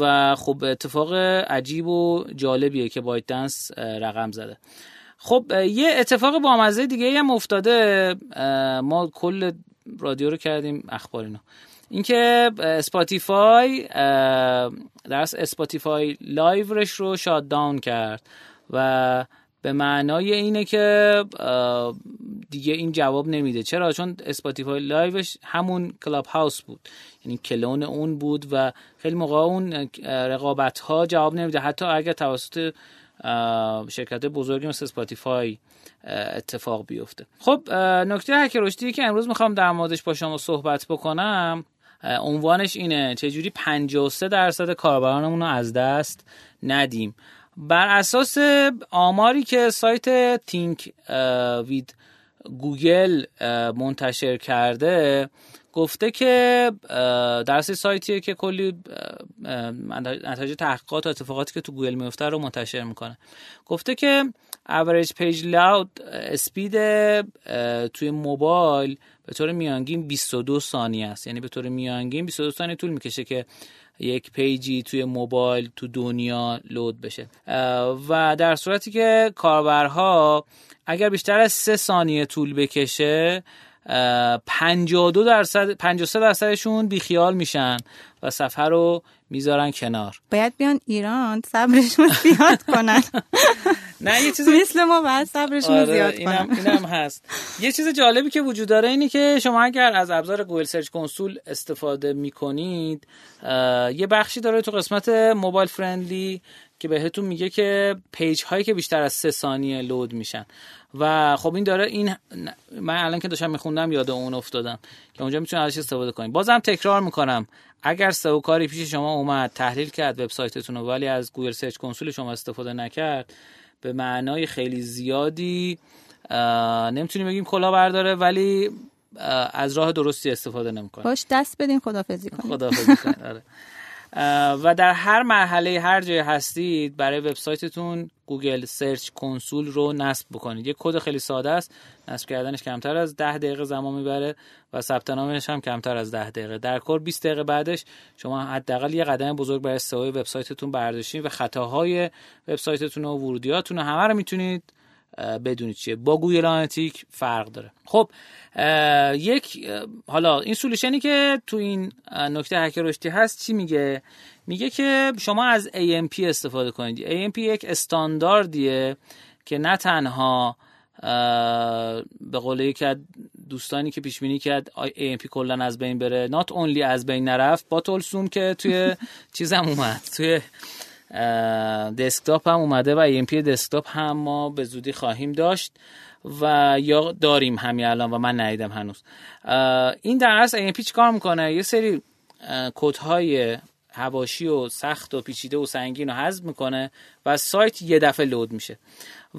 و خب اتفاق عجیب و جالبیه که بایت دنس رقم زده. خب یه اتفاق بامزه دیگه هم افتاده. ما کل رادیو رو کردیم اخبار اینا اینکه اسپاتیفای در اسپاتیفای لایوش رو shut down کرد و به معنای اینه که دیگه این جواب نمیده. چرا؟ چون اسپاتیفای لایوش همون کلاب هاوس بود. یعنی کلون اون بود و خیلی موقع اون رقابت ها جواب نمیده. حتی اگر توسط شرکت بزرگی مثل اسپاتیفای اتفاق بیفته. خب نکته هک که امروز می‌خوام در موردش با شما صحبت بکنم. عنوانش اینه چجوری 53 درصد کاربرانمون رو از دست ندیم. بر اساس آماری که سایت تینک ویت گوگل منتشر کرده گفته که درس سایتیه که کلی نتایج تحقیقات و اتفاقاتی که تو گوگل میفته رو منتشر می‌کنه. گفته که average page load speed توی موبایل به طور میانگین 22 ثانیه است. یعنی به طور میانگین 22 ثانیه طول می‌کشه که یک page ی توی موبایل تو دنیا لود بشه. و در صورتی که کاربرها اگر بیشتر از سه ثانیه طول بکشه 52 درصد 53 درصدشون بیخیال میشن و صفحه رو می‌ذارن کنار. باید بیان ایران صبرشون زیاد کنن. نه یه چیز مثل ما باید صبرشون آره زیاد اینم, اینم هست. یه چیز جالبی که وجود داره اینه که شما اگر از ابزار گوگل سرچ کنسول استفاده می‌کنید یه بخشی داره تو قسمت mobile friendly که بهتون میگه که page هایی که بیشتر از سه ثانیه لود میشن. و خب این داره این من الان که داشتم میخوندم یاد اون افتادم که اونجا می‌تونید ازش استفاده کنید بازم تکرار می‌کنم. اگر سئو کاری پیش شما اومد تحلیل کرد وبسایتتون رو ولی از گوگل سرچ کنسول شما استفاده نکرد به معنای خیلی زیادی نمی‌تونیم بگیم کلا برداره ولی از راه درستی استفاده نمی‌کنه باش دست بدین خدافظی کنید خدافظی کنید آره. و در هر مرحله هر جای هستید برای وبسایتتون گوگل سرچ کنسول رو نصب بکنید. یه کد خیلی ساده است. نصب کردنش کمتر از 10 دقیقه زمان می‌بره و ثبت نامش هم کمتر از 10 دقیقه. در کل 20 دقیقه بعدش شما حداقل یه قدم بزرگ برای سئو وبسایتتون برداشتین و خطاهای وبسایتتون و ورودیاتون همه رو می‌تونید بدونید چیه. با گوگل آنالیتیک فرق داره. خب یک حالا این solution ی که تو این نکته هک رشدی هست چی میگه؟ میگه که شما از AMP استفاده کنید. AMP یک استانداردیه که نه تنها به قول یکی از دوستانی که پیش بینی کرد AMP کلا از بین بره not only از بین نرفت با تولسون که توی چیزم اومد توی دسکتاپ هم اومده و AMP دسکتاپ هم ما به زودی خواهیم داشت و یا داریم همین الان و من ندیدم هنوز. این در اصل AMP کار می‌کنه؟ یه سری کودهای هواشی و سخت و پیچیده و سنگین رو حذف می‌کنه و سایت یه دفعه لود میشه.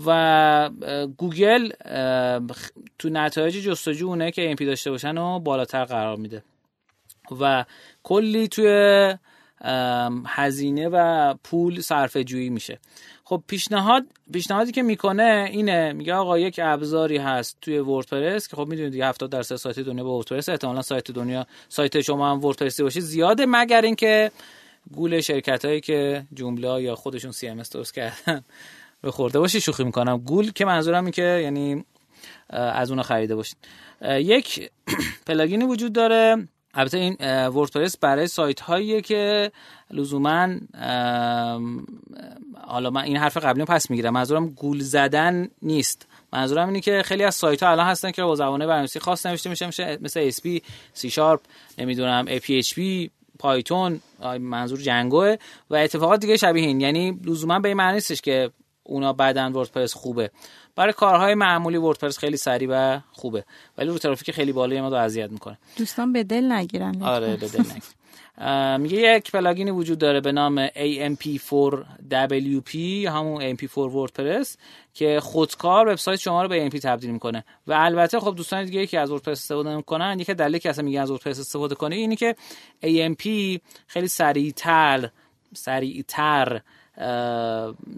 و گوگل تو نتایج جستجو اونه که AMP داشته باشن و بالاتر قرار میده. و کلی توی هزینه و پول صرف جویی میشه. خب پیشنهاد پیشنهادی که می‌کنه اینه میگه آقا یک ابزاری هست توی وردپرس که خب می‌دونید دیگه 70 درصد سایت دنیا به وردپرس احتمالاً سایت دنیا سایت شما هم وردپرسی باشه زیاده مگر اینکه گول شرکت هایی که جمله یا خودشون سی ام درست کردن به خورده باشی شوخی می‌کنم. گول که منظورم این که یعنی از اونها خریده باشید یک پلاگینی وجود داره. البته این وردپرس برای سایت هاییه که لزوما حالا من این حرف قبلی پس می‌گیرم. منظورم گول زدن نیست. منظورم اینه که خیلی از سایت ها الان هستن که با زبانه برنامه‌نویسی خاص نوشته میشه. میشه مثل SP C Sharp نمی‌دونم PHP پایتون منظور جنگوه و اتفاقات دیگه شبیه این. یعنی لزوما به این معنی نیستش که اونا بعدن وردپرس خوبه. برای کارهای معمولی وردپرس خیلی سریع و خوبه. ولی رو ترافیک خیلی بالایی ما رو اذیت می‌کنه. دوستان به دل نگیرن آره به دل نگیرن. میگه یک پلاگینی وجود داره به نام AMP4WP همون AMP4 وردپرس که خودکار وبسایت شما رو به AMP تبدیل می‌کنه. و البته خب دوستان دیگه که از وردپرس استفاده می‌کنن یکی دلیلی که اصلا میگن از وردپرس استفاده کنه اینی که AMP خیلی سریعتر سریعتر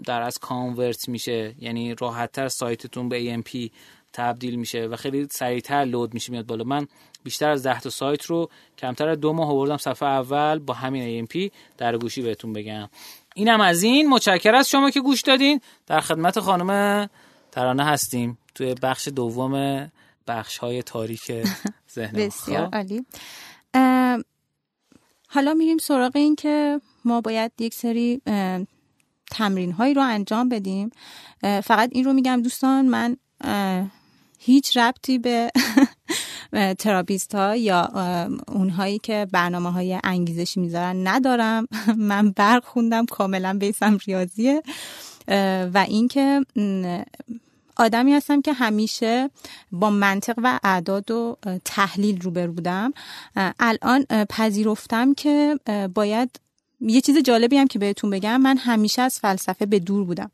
در از کانورت میشه. یعنی راحتتر سایتتون به AMP تبدیل میشه و خیلی سریعتر لود میشه میاد بالا. من بیشتر از 10 تا سایت رو کمتر از دو ماه آوردم صفحه اول با همین AMP در گوشی بهتون بگم. اینم از این. متشکر از شما که گوش دادین. در خدمت خانم ترانه هستیم توی بخش دوم بخش های تاریک ذهن بسیار عالی. حالا میریم سراغ این که ما باید یک سری تمرین هایی رو انجام بدیم. فقط این رو میگم دوستان من هیچ ربطی به تراپیست ها یا اونهایی که برنامه های انگیزشی می‌ذارن ندارم. من برق خوندم کاملا بیسم ریاضیه. و اینکه آدمی هستم که همیشه با منطق و اعداد و تحلیل روبرو بودم. الان پذیرفتم که باید یه چیز جالبی هم که بهتون بگم من همیشه از فلسفه به دور بودم.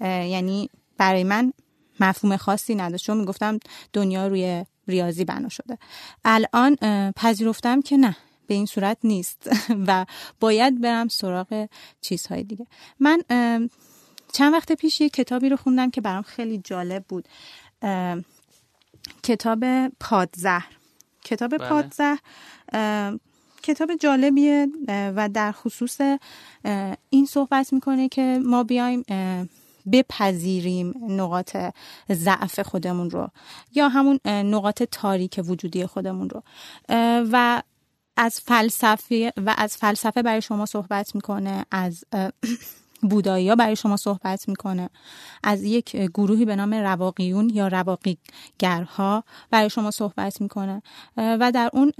یعنی برای من مفهوم خاصی نداشت چون می‌گفتم دنیا روی ریاضی بنا شده. الان پذیرفتم که نه به این صورت نیست و باید برم سراغ چیزهای دیگه. من چند وقت پیش یه کتابی رو خوندم که برام خیلی جالب بود. کتاب پادزهر. کتاب بله. پادزهر کتاب جالبیه و در خصوص این صحبت می‌کنه که ما بیایم بپذیریم نقاط ضعف خودمون رو یا همون نقاط تاریک وجودی خودمون رو. و از فلسفه و از فلسفه برای شما صحبت می‌کنه از بودایی برای شما صحبت می‌کنه از یک گروهی به نام رواقیون یا رواقیگرها برای شما صحبت می‌کنه. و در اون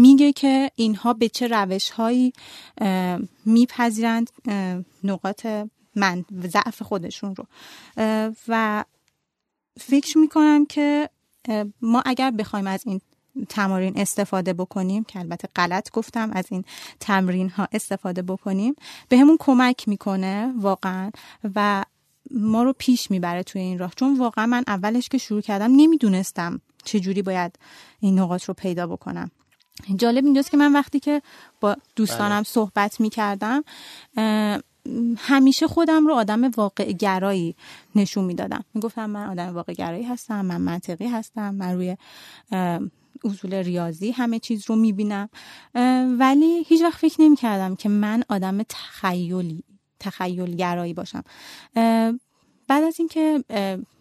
میگه که اینها به چه روش هایی میپذیرند نقاط من ضعف خودشون رو. و فکر می‌کنم که ما اگر بخوایم از این تمارین استفاده بکنیم که البته غلط گفتم از این تمرین ها استفاده بکنیم به همون کمک می‌کنه واقعا و ما رو پیش می‌بره توی این راه. چون واقعا من اولش که شروع کردم نمی‌دونستم چجوری باید این نقاط رو پیدا بکنم. جالب اینجاست که من وقتی که با دوستانم بله. صحبت می کردم همیشه خودم رو آدم واقع گرایی نشون می‌دادم. می‌گفتم من آدم واقع گرایی هستم من منطقی هستم من روی اصول ریاضی همه چیز رو می‌بینم. ولی هیچ وقت فکر نمی کردم که من آدم تخیلی تخیل گرایی باشم بعد از اینکه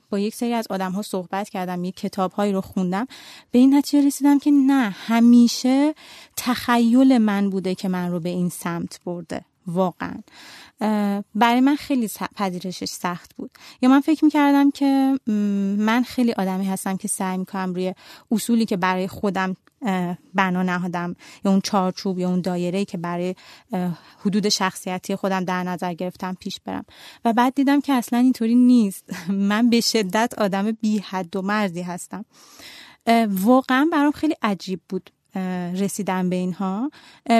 با یک سری از آدم ها صحبت کردم یک کتاب هایی رو خوندم. به این نتیجه رسیدم که نه همیشه تخیل من بوده که من رو به این سمت برده واقعا. برای من خیلی پذیرشش سخت بود. یا من فکر می‌کردم که من خیلی آدمی هستم که سعی می‌کنم روی اصولی که برای خودم بنا نهادم یا اون چارچوب یا اون دایره که برای حدود شخصیتی خودم در نظر گرفتم پیش برم. و بعد دیدم که اصلا اینطوری نیست. من به شدت آدم بی حد و مرزی هستم. واقعا برام خیلی عجیب بود. رسیدن به اینها.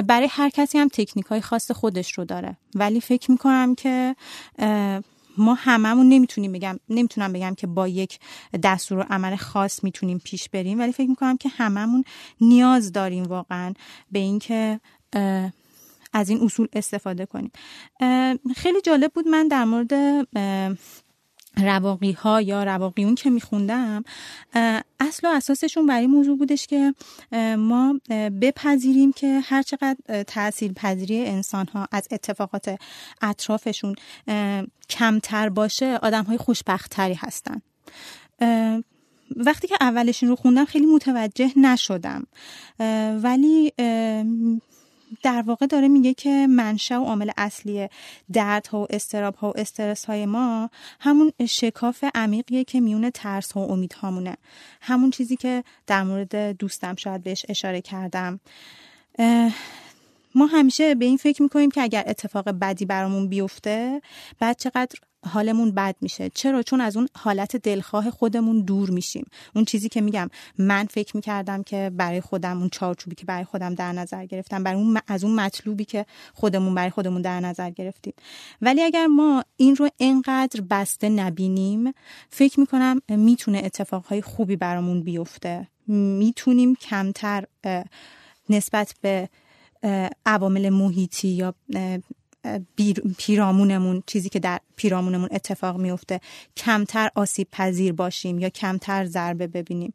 برای هر کسی هم تکنیک های خاص خودش رو داره. ولی فکر می‌کنم که ما هممون نمی‌تونیم بگم نمی‌تونم بگم که با یک دستور و عمل خاص می‌تونیم پیش بریم. ولی فکر می‌کنم که هممون نیاز داریم واقعا به اینکه از این اصول استفاده کنیم. خیلی جالب بود من در مورد رواقی ها یا رواقیون که میخوندم اصل و اساسشون برای موضوع بودش که ما بپذیریم که هر چقدر تاثیر پذیری انسان ها از اتفاقات اطرافشون کمتر باشه آدم های خوشبختتری هستن. وقتی که اولشین رو خوندم خیلی متوجه نشدم. ولی در واقع داره میگه که منشأ و عامل اصلی ها و استراب ها و استرس های ما همون شکاف عمیقیه که میون ترس ها و امید هامونه. همون چیزی که در مورد دوستم شاید بهش اشاره کردم. ما همیشه به این فکر می‌کنیم که اگر اتفاق بدی برامون بیفته بعد چقدر حالمون بد میشه. چرا؟ چون از اون حالت دلخواه خودمون دور میشیم. اون چیزی که میگم من فکر می‌کردم که برای خودم اون چارچوبی که برای خودم در نظر گرفتم برای اون از اون مطلوبی که خودمون برای خودمون در نظر گرفتیم. ولی اگر ما این رو انقدر بسته نبینیم فکر می‌کنم می‌تونه اتفاقهای خوبی برامون بیفته. می‌تونیم کمتر نسبت به عوامل محیطی یا پیرامونمون چیزی که در پیرامونمون اتفاق میفته کمتر آسیب پذیر باشیم یا کمتر ضربه ببینیم.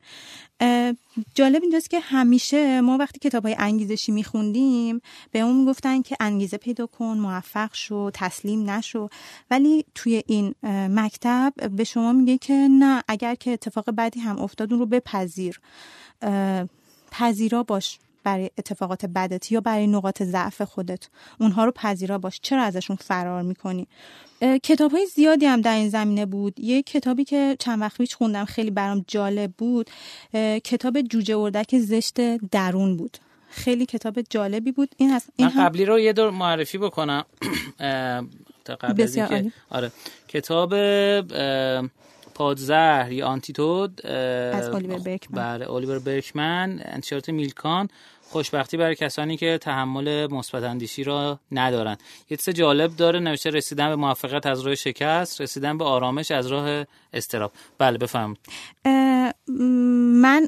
جالب اینجاست که همیشه ما وقتی کتاب های انگیزشی میخوندیم به اون می‌گفتن که انگیزه پیدا کن موفق شو تسلیم نشو. ولی توی این مکتب به شما میگه که نه اگر که اتفاق بدی هم افتاد اون رو بپذیر. پذیرا باش. برای اتفاقات بدت یا برای نقاط ضعف خودت. اونها رو پذیرا باش. چرا ازشون فرار می‌کنی؟ کتاب های زیادی هم در این زمینه بود. یه کتابی که چند وقت پیش خوندم خیلی برام جالب بود. کتاب جوجه اردک زشت درون بود. خیلی کتاب جالبی بود. این هست این من قبلی رو یه دور معرفی بکنم. بسیار آره. کتاب پادزهر یا آنتیتود از الیور برکمن. بله الیور برکمن انتشارات میلکان. خوشبختی برای کسانی که تحمل مثبت اندیشی را ندارند یه چیز جالب داره نوشته رسیدن به موفقیت از راه شکست رسیدن به آرامش از راه استراب. بله بفهمید من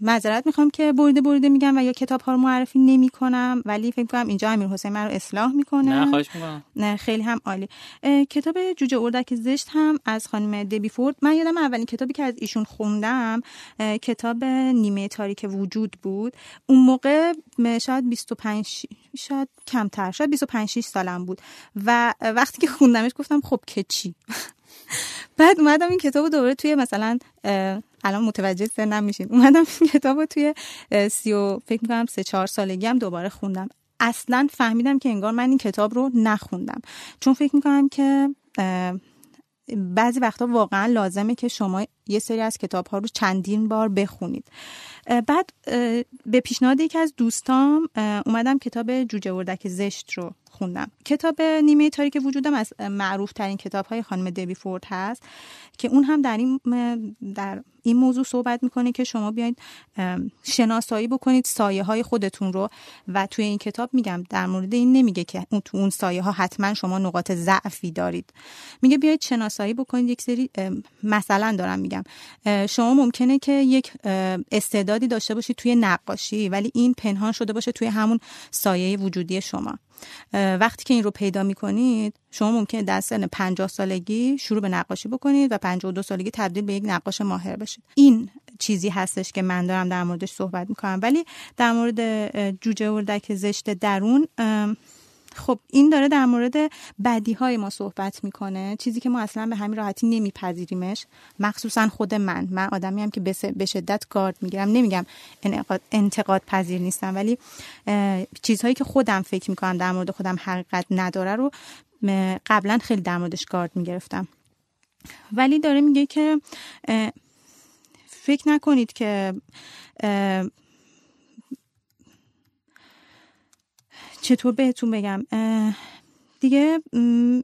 معذرت می‌خوام که بریده بریده میگم و یا کتاب ها رو معرفی نمی کنم ولی فکر کنم اینجا امیر حسین من رو اصلاح می‌کنه. نه خواهش می‌کنم. نه خیلی هم عالی. کتاب جوجه اردک زشت هم از خانم دبی فورد. من یادم اولین کتابی که از ایشون خوندم کتاب نیمه تاریک وجود بود. اون موقع شاید 25 شاید کمتر شاید 25 6 سالم بود. و وقتی که خوندمش گفتم خب که چی؟ بعد اومدم این کتاب دوباره توی مثلا الان متوجه سنم میشین اومدم این کتاب توی سی و فکر می‌کنم سه چهار سالگی هم دوباره خوندم. اصلا فهمیدم که انگار من این کتاب رو نخوندم. چون فکر می‌کنم که بعضی وقتا واقعا لازمه که شما یه سری از کتاب ها رو چندین بار بخونید. بعد به پیشنهاد یکی از دوستام اومدم کتاب جوجه وردک زشت رو خوندم. کتاب نیمه تاریک وجودم از معروف ترین کتاب های خانم دبی فورد هست که اون هم در این در این موضوع صحبت می‌کنه که شما بیاید شناسایی بکنید سایه های خودتون رو. و توی این کتاب میگم در مورد این نمیگه که اون تو اون سایه ها حتما شما نقاط ضعفی دارید. میگه بیاید شناسایی بکنید. یک سری مثلا دارم میگم بگم. شما ممکنه که یک استعدادی داشته باشید توی نقاشی ولی این پنهان شده باشه توی همون سایه وجودی شما. وقتی که این رو پیدا می‌کنید شما ممکنه در سن 50 سالگی شروع به نقاشی بکنید و 52 سالگی تبدیل به یک نقاش ماهر بشید. این چیزی هستش که من دارم در موردش صحبت می‌کنم. ولی در مورد جوجه اردک زشت درون خب این داره در مورد بدی های ما صحبت می‌کنه چیزی که ما اصلا به همین راحتی نمیپذیریمش. مخصوصا خود من. من آدمی هم که به شدت گارد می‌گیرم. نمیگم انتقاد پذیر نیستم ولی چیزهایی که خودم فکر می‌کنم در مورد خودم حقیقت نداره رو قبلا خیلی در موردش گارد می‌گرفتم. ولی داره میگه که فکر نکنید که چطور بهتون بگم؟ دیگه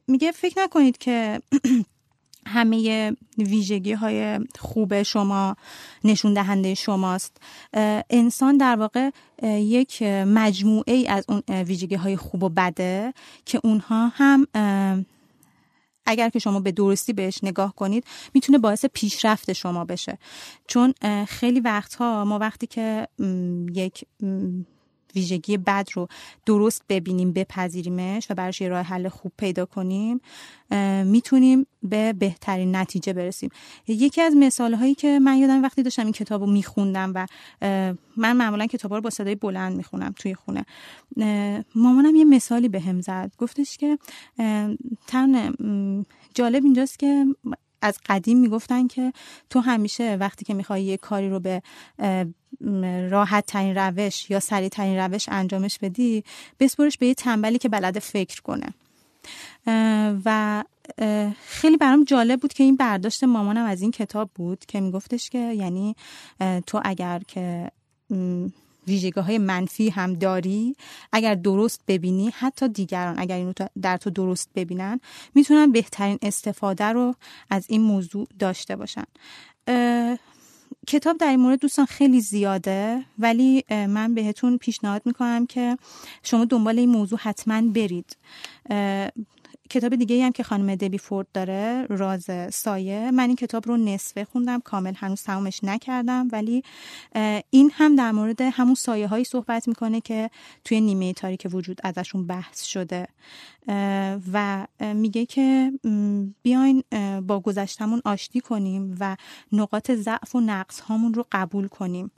میگه فکر نکنید که همه ویژگی های خوب شما نشون دهنده شماست انسان در واقع یک مجموعه ای از اون ویژگی های خوب و بده که اونها هم اگر که شما به درستی بهش نگاه کنید می‌تونه باعث پیشرفت شما بشه. چون خیلی وقتها ما وقتی که یک ویژگی بد رو درست ببینیم بپذیریمش و براش یه راه حل خوب پیدا کنیم می‌تونیم به بهترین نتیجه برسیم. یکی از مثال هایی که من یادم وقتی داشتم این کتاب رو میخوندم و من معمولا کتاب رو با صدای بلند می‌خونم توی خونه مامانم یه مثالی به هم زد. گفتش که تن جالب اینجاست که از قدیم می‌گفتن که تو همیشه وقتی که می‌خوای یه کاری رو به راحت ترین روش یا سریع ترین روش انجامش بدی بسپرش به یه تنبلی که بلد فکر کنه. و خیلی برام جالب بود که این برداشت مامانم از این کتاب بود که میگفتش که یعنی تو اگر که ویژگی های منفی هم داری اگر درست ببینی حتی دیگران اگر اینو در تو درست ببینن می‌تونن بهترین استفاده رو از این موضوع داشته باشن. کتاب در این مورد دوستان خیلی زیاده ولی من بهتون پیشنهاد می‌کنم که شما دنبال این موضوع حتما برید. کتاب دیگه هم که خانم دبی فورد داره راز سایه. من این کتاب رو نصفه خوندم کامل هنوز تمامش نکردم ولی این هم در مورد همون سایه هایی صحبت می‌کنه که توی نیمه تاریک وجود ازشون بحث شده. و میگه که بیاین با گذشتمون آشتی کنیم و نقاط ضعف و نقص هامون رو قبول کنیم.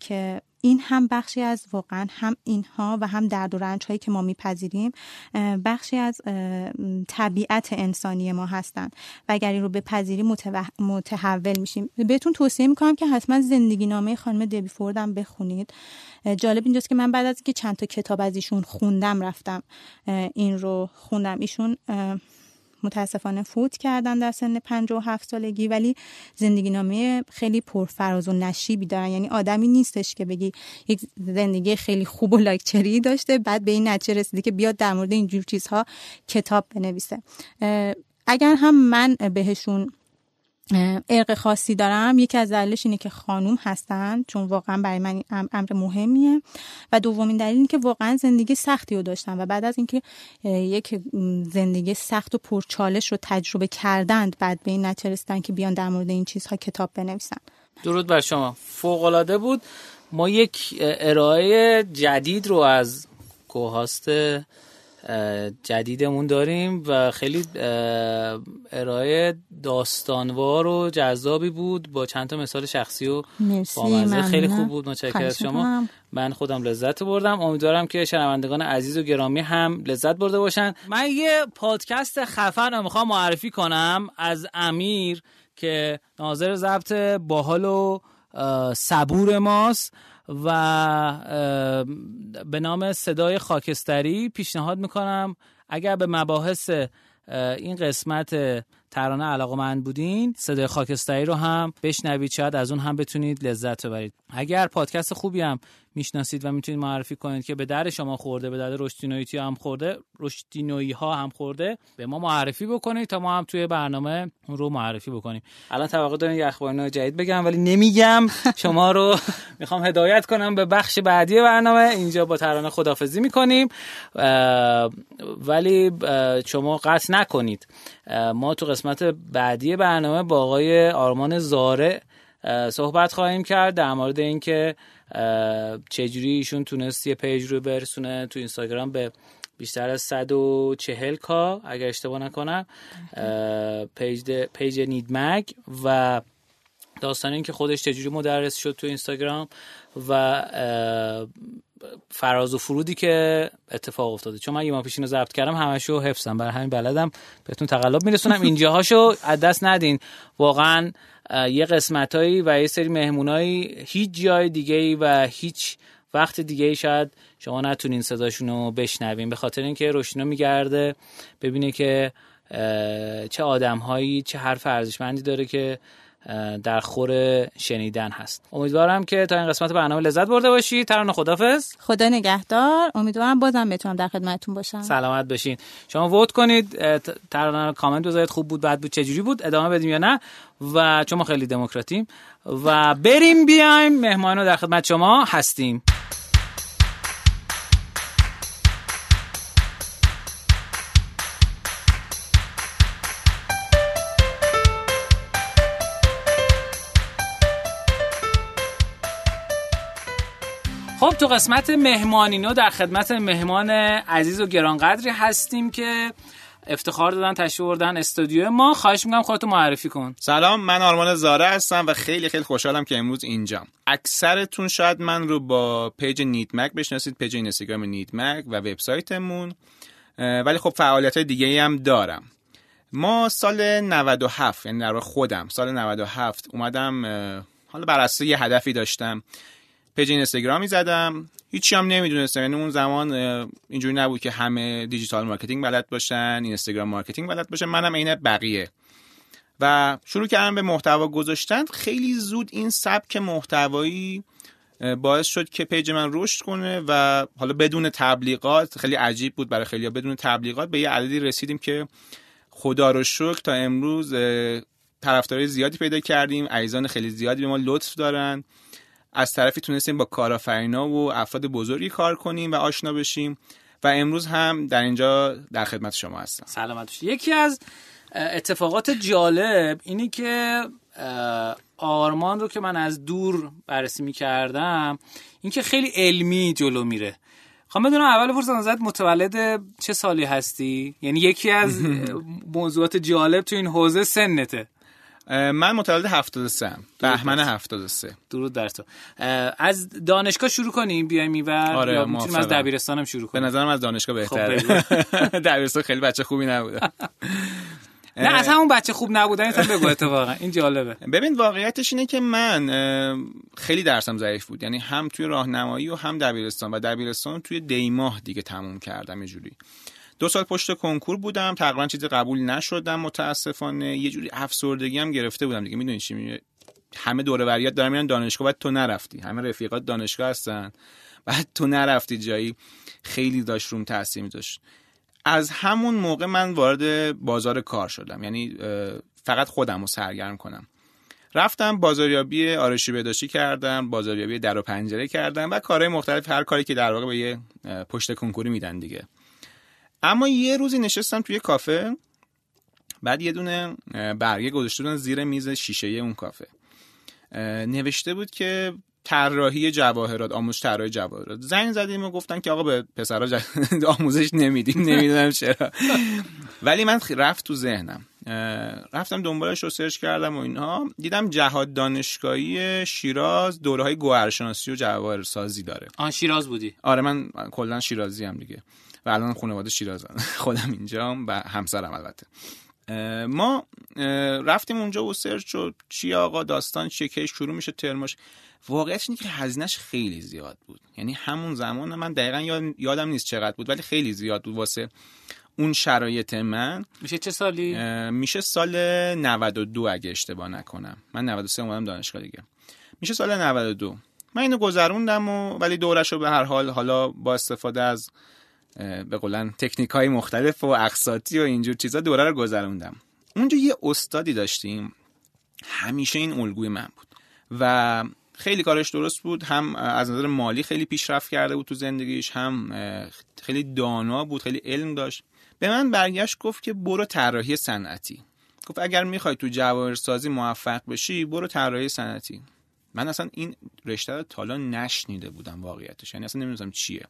که این هم بخشی از واقعا هم اینها و هم درد و رنج هایی که ما میپذیریم بخشی از طبیعت انسانی ما هستند و اگر این رو بپذیریم متحول میشیم. بهتون توصیه می‌کنم که حتما زندگی نامه خانم دبی فوردم بخونید. جالب اینجاست که من بعد از اینکه چند تا کتاب از ایشون خوندم رفتم این رو خوندم. ایشون متاسفانه فوت کردن در سن 57 سالگی ولی زندگی نامه خیلی پرفراز و نشیبی دارن. یعنی آدمی نیستش که بگی یک زندگی خیلی خوب و لاکچری داشته بعد به این نتیجه رسیده که بیاد در مورد اینجور چیزها کتاب بنویسه. اگر هم من بهشون ارق خاصی دارم. یکی از دلیلش اینه که خانوم هستن چون واقعا برای من امر مهمیه. و دومین دلیل اینه که واقعا زندگی سختی رو داشتن و بعد از اینکه یک زندگی سخت و پرچالش رو تجربه کردند بعد به این نتیجه که بیان در مورد این چیزها کتاب بنویسن. درود بر شما. فوق العاده بود. ما یک ارائه جدید رو از کوهاست جدیدمون داریم و خیلی ارائه داستانوار و جذابی بود. با چند تا مثال شخصی و بامزه. خیلی خوب بود متشکرم از شما. من خودم لذت بردم. امیدوارم که شنوندگان عزیز و گرامی هم لذت برده باشن. من یه پادکست خفن رو می‌خوام معرفی کنم از امیر که ناظر ضبط باحال و صبور ماست. و به نام صدای خاکستری پیشنهاد می‌کنم. اگر به مباحث این قسمت ترانه علاقه من بودین صدای خاکستری رو هم بشنوید. شاید از اون هم بتونید لذت ببرید. اگر پادکست خوبی هم می‌شناسید و می‌تونید معرفی کنید که به در شما خورده به در رشدینویی هم خورده رشدینویی ها هم خورده. به ما معرفی بکنید تا ما هم توی برنامه رو معرفی بکنیم. الان توقع دارم یه اخبار جدید بگم ولی نمیگم. شما رو می‌خوام هدایت کنم به بخش بعدی برنامه. اینجا با ترانه خدافزی می‌کنیم. ولی شما قطع نکنید. ما تو قسمت بعدی برنامه با آقای آرمان زاره صحبت خواهیم کرد در مورد اینکه چجوری ایشون تونست یه پیج رو برسونه تو اینستاگرام به بیشتر از 140 کا اگر اشتباه نکنم. page page نیدمگ و داستان این که خودش چجوری مدرس شد تو اینستاگرام و فراز و فرودی که اتفاق افتاده. چون من یه ما پیشین رو ضبط کردم همشو حفظم. برای همین بلدم بهتون تقلب میرسونم. اینجاهاشو از دست ندین. واقعا یه قسمتایی و یه سری مهمونایی هیچ جای دیگه و هیچ وقت دیگه ای شاید شما نتونین صداشون رو بشنوین. به خاطر اینکه روشنا میگرده ببینه که چه آدمهایی چه حرف ارزشمندی داره که در خور شنیدن هست. امیدوارم که تا این قسمت برنامه لذت برده باشید ترانه خدافظ خدا نگهدار. امیدوارم بازم بتونم در خدمتتون باشم. سلامت باشین. شما ووت کنید. ترانه کامنت بذارید. خوب بود بد بود چجوری بود؟ ادامه بدیم یا نه؟ و چون ما خیلی دموکراتیم. و بریم بیایم. مهمانو در خدمت شما هستیم. تو قسمت مهمانینو در خدمت مهمان عزیز و گرانقدری هستیم که افتخار دادن تشریف بردن استودیو ما. خواهش می‌کنم خودتو معرفی کن. سلام من آرمان زارع هستم و خیلی خیلی خوشحالم که امروز اینجام اکثرتون شاید من رو با page نیدمگ بشناسید page اینستاگرام نیدمگ و وبسایتمون. ولی خب فعالیت دیگه هم دارم. ما سال 97 یعنی در خودم سال 97 اومدم حالا بر یه هدفی داشتم. page اینستاگرامی زدم. هیچی هم نمی‌دونستم. یعنی اون زمان اینجوری نبود که همه digital marketing بلد باشن اینستاگرام marketing بلد باشن. منم عین بقیه. و شروع کردم به محتوا گذاشتن. خیلی زود این سبک محتوایی باعث شد که page من رشد کنه و حالا بدون تبلیغات خیلی عجیب بود برای خیلی بدون تبلیغات به یه عددی رسیدیم که خدا رو شکر تا امروز طرفدارای زیادی پیدا کردیم. عزیزان خیلی زیادی به ما لطف دارن. از طرفی تونستیم با کارآفرینا و افراد بزرگی کار کنیم و آشنا بشیم و امروز هم در اینجا در خدمت شما هستم. سلامت یکی از اتفاقات جالب اینی که آرمان رو که من از دور بررسی می کردم اینکه خیلی علمی جلو میره. خواهم بدونم اول فرصت ازت متولد چه سالی هستی؟ یعنی یکی از موضوعات جالب تو این حوزه سنته. من متولد 73 ام. بهمن 73 درود در تو. از دانشگاه شروع کنیم بیایم اینور آره یا می‌تونیم از دبیرستانم شروع کنیم؟ به نظرم از دانشگاه خب، بهتره. دبیرستان خیلی بچه خوبی نبوده. نه از همون بچه خوب نبودن این بگو اتفاقا. این جالبه. ببین واقعیتش اینه که من خیلی درسم ضعیف بود. یعنی هم توی راهنمایی و هم دبیرستان. و دبیرستان توی دیماه دیگه تموم کردم یه جوری. دو سال پشت کنکور بودم تقریبا چیزی قبول نشدم متاسفانه. یه جوری افسردگی هم گرفته بودم دیگه. می‌دونی چی همه دوره وریات دارن میرن دانشگاه بعد تو نرفتی. همه رفیقات دانشگاه هستن. بعد تو نرفتی جایی. خیلی داشت روم تاثیر میذاشت از همون موقع من وارد بازار کار شدم. یعنی فقط خودم رو سرگرم کنم. رفتم بازاریابی آرشی بهداشتی کردم بازاریابی در و پنجره کردم و کارهای مختلف هر کاری که در واقع به یه پشت کنکوری میدن دیگه. اما یه روزی نشستم توی کافه بعد یه دونه برگه گذاشته بودن زیر میز شیشه اون کافه. نوشته بود که طراحی جواهرات آموزش طراحی جواهرات. زنگ زدیم و گفتن که آقا به پسرا آموزش نمیدیم نمی‌دونم چرا. ولی من رفت تو ذهنم. رفتم دنبالش رو سرچ کردم و اینها. دیدم جهاد دانشگاهی شیراز دوره های گوهرشناسی و جواهر سازی داره. آن شیراز بودی. آره من کلا شیرازی هم دیگه. و الان خانواده شیراز خودم اینجا و همسرم البته. ما رفتیم اونجا و سرچ و چی آقا داستان چیه که شروع میشه ترماش واقعیتش اینه که هزینهش خیلی زیاد بود. یعنی همون زمان من دقیقا یادم نیست چقدر بود ولی خیلی زیاد بود واسه اون شرایط من. میشه چه سالی؟ میشه سال 92 اگه اشتباه نکنم. من 93 اومدم دانشگاه دیگه. میشه سال 92 من اینو گذروندم و ولی دورش رو به هر حال حالا با استفاده از به قولن تکنیک های مختلف و اقساطی و اینجور چیزا دوره رو گذروندم. اونجا یه استادی داشتیم. همیشه این الگوی من بود. و خیلی کارش درست بود. هم از نظر مالی خیلی پیشرفت کرده بود تو زندگیش هم خیلی دانا بود خیلی علم داشت. به من برگشت گفت که برو طراحی صنعتی. گفت اگر می‌خوای تو جواهرسازی موفق بشی برو طراحی صنعتی. من اصلا این رشته رو تالا نشنیده بودم واقعیتش. یعنی اصلا نمی‌دونم چیه.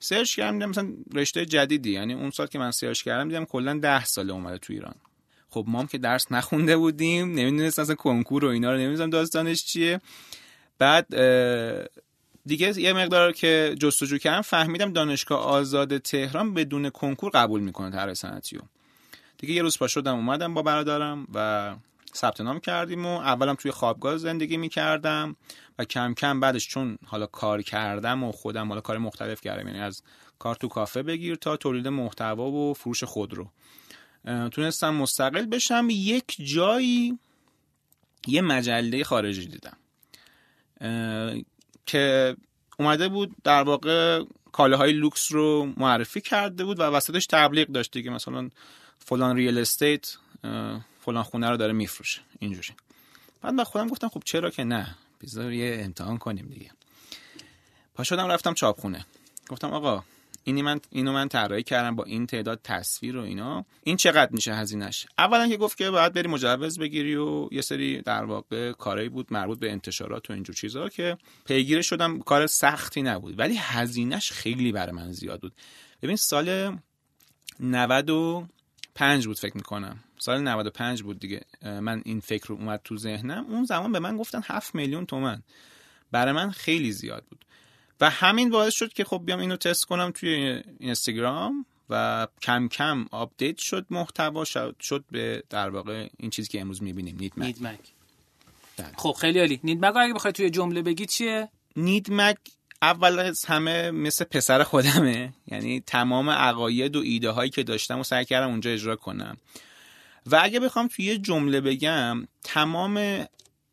سرچ کردم دیدم مثلا رشته جدیدی یعنی اون سال که من سرچ کردم دیدم کلا ده ساله اومده تو ایران. خب ما که درس نخونده بودیم نمی‌دونستم اصلا کنکور و اینا رو نمی‌دونم داستانش چیه. بعد دیگه یه مقدار که جستجو کردم فهمیدم دانشگاه آزاد تهران بدون کنکور قبول می‌کنه طرح صنعتی دیگه یه روز پا شدم اومدم با برادرم و ثبت نام کردیم و اولم توی خوابگاه زندگی می‌کردم و کم کم بعدش چون حالا کار کردم و خودم حالا کار مختلف کردم یعنی از کار تو کافه بگیر تا تولید محتوا و فروش خودرو تونستم مستقل بشم. یک جایی یه مجله خارجی دیدم که اومده بود در واقع کالاهای لوکس رو معرفی کرده بود و وسطش تبلیغ داشته که مثلا فلان real estate فلان خونه رو داره میفروشه. اینجوری. بعد من خودم گفتم خب چرا که نه؟ بذار یه امتحان کنیم دیگه. پا شدم رفتم چاپخونه. گفتم آقا اینی من اینو من طراحی کردم با این تعداد تصویر و اینا. این چقدر میشه هزینش اولا که گفت که باید بری مجوز بگیری و یه سری در واقع کارایی بود مربوط به انتشارات و اینجور چیزا که پیگیر شدم کار سختی نبود. ولی هزینهش خیلی برای من زیاد بود. ببین سال 95 بود فکر می‌کنم. سال 95 بود دیگه. من این فکر رو اومد تو ذهنم. اون زمان به من گفتن 7 میلیون تومن. برای من خیلی زیاد بود. و همین باعث شد که خب بیام اینو تست کنم توی اینستاگرام و کم کم update شد محتوا شد, شد به در واقع این چیزی که امروز می‌بینیم نیدمگ نیدمگ بله. خب خیلی عالی. نیدمک اگه بخوای توی جمله بگی چیه؟ نیدمک اول از همه مثل پسر خودمه. یعنی تمام عقاید و ایده هایی که داشتم و سعی کردم اونجا اجرا کنم. و اگه بخوام توی یه جمله بگم تمام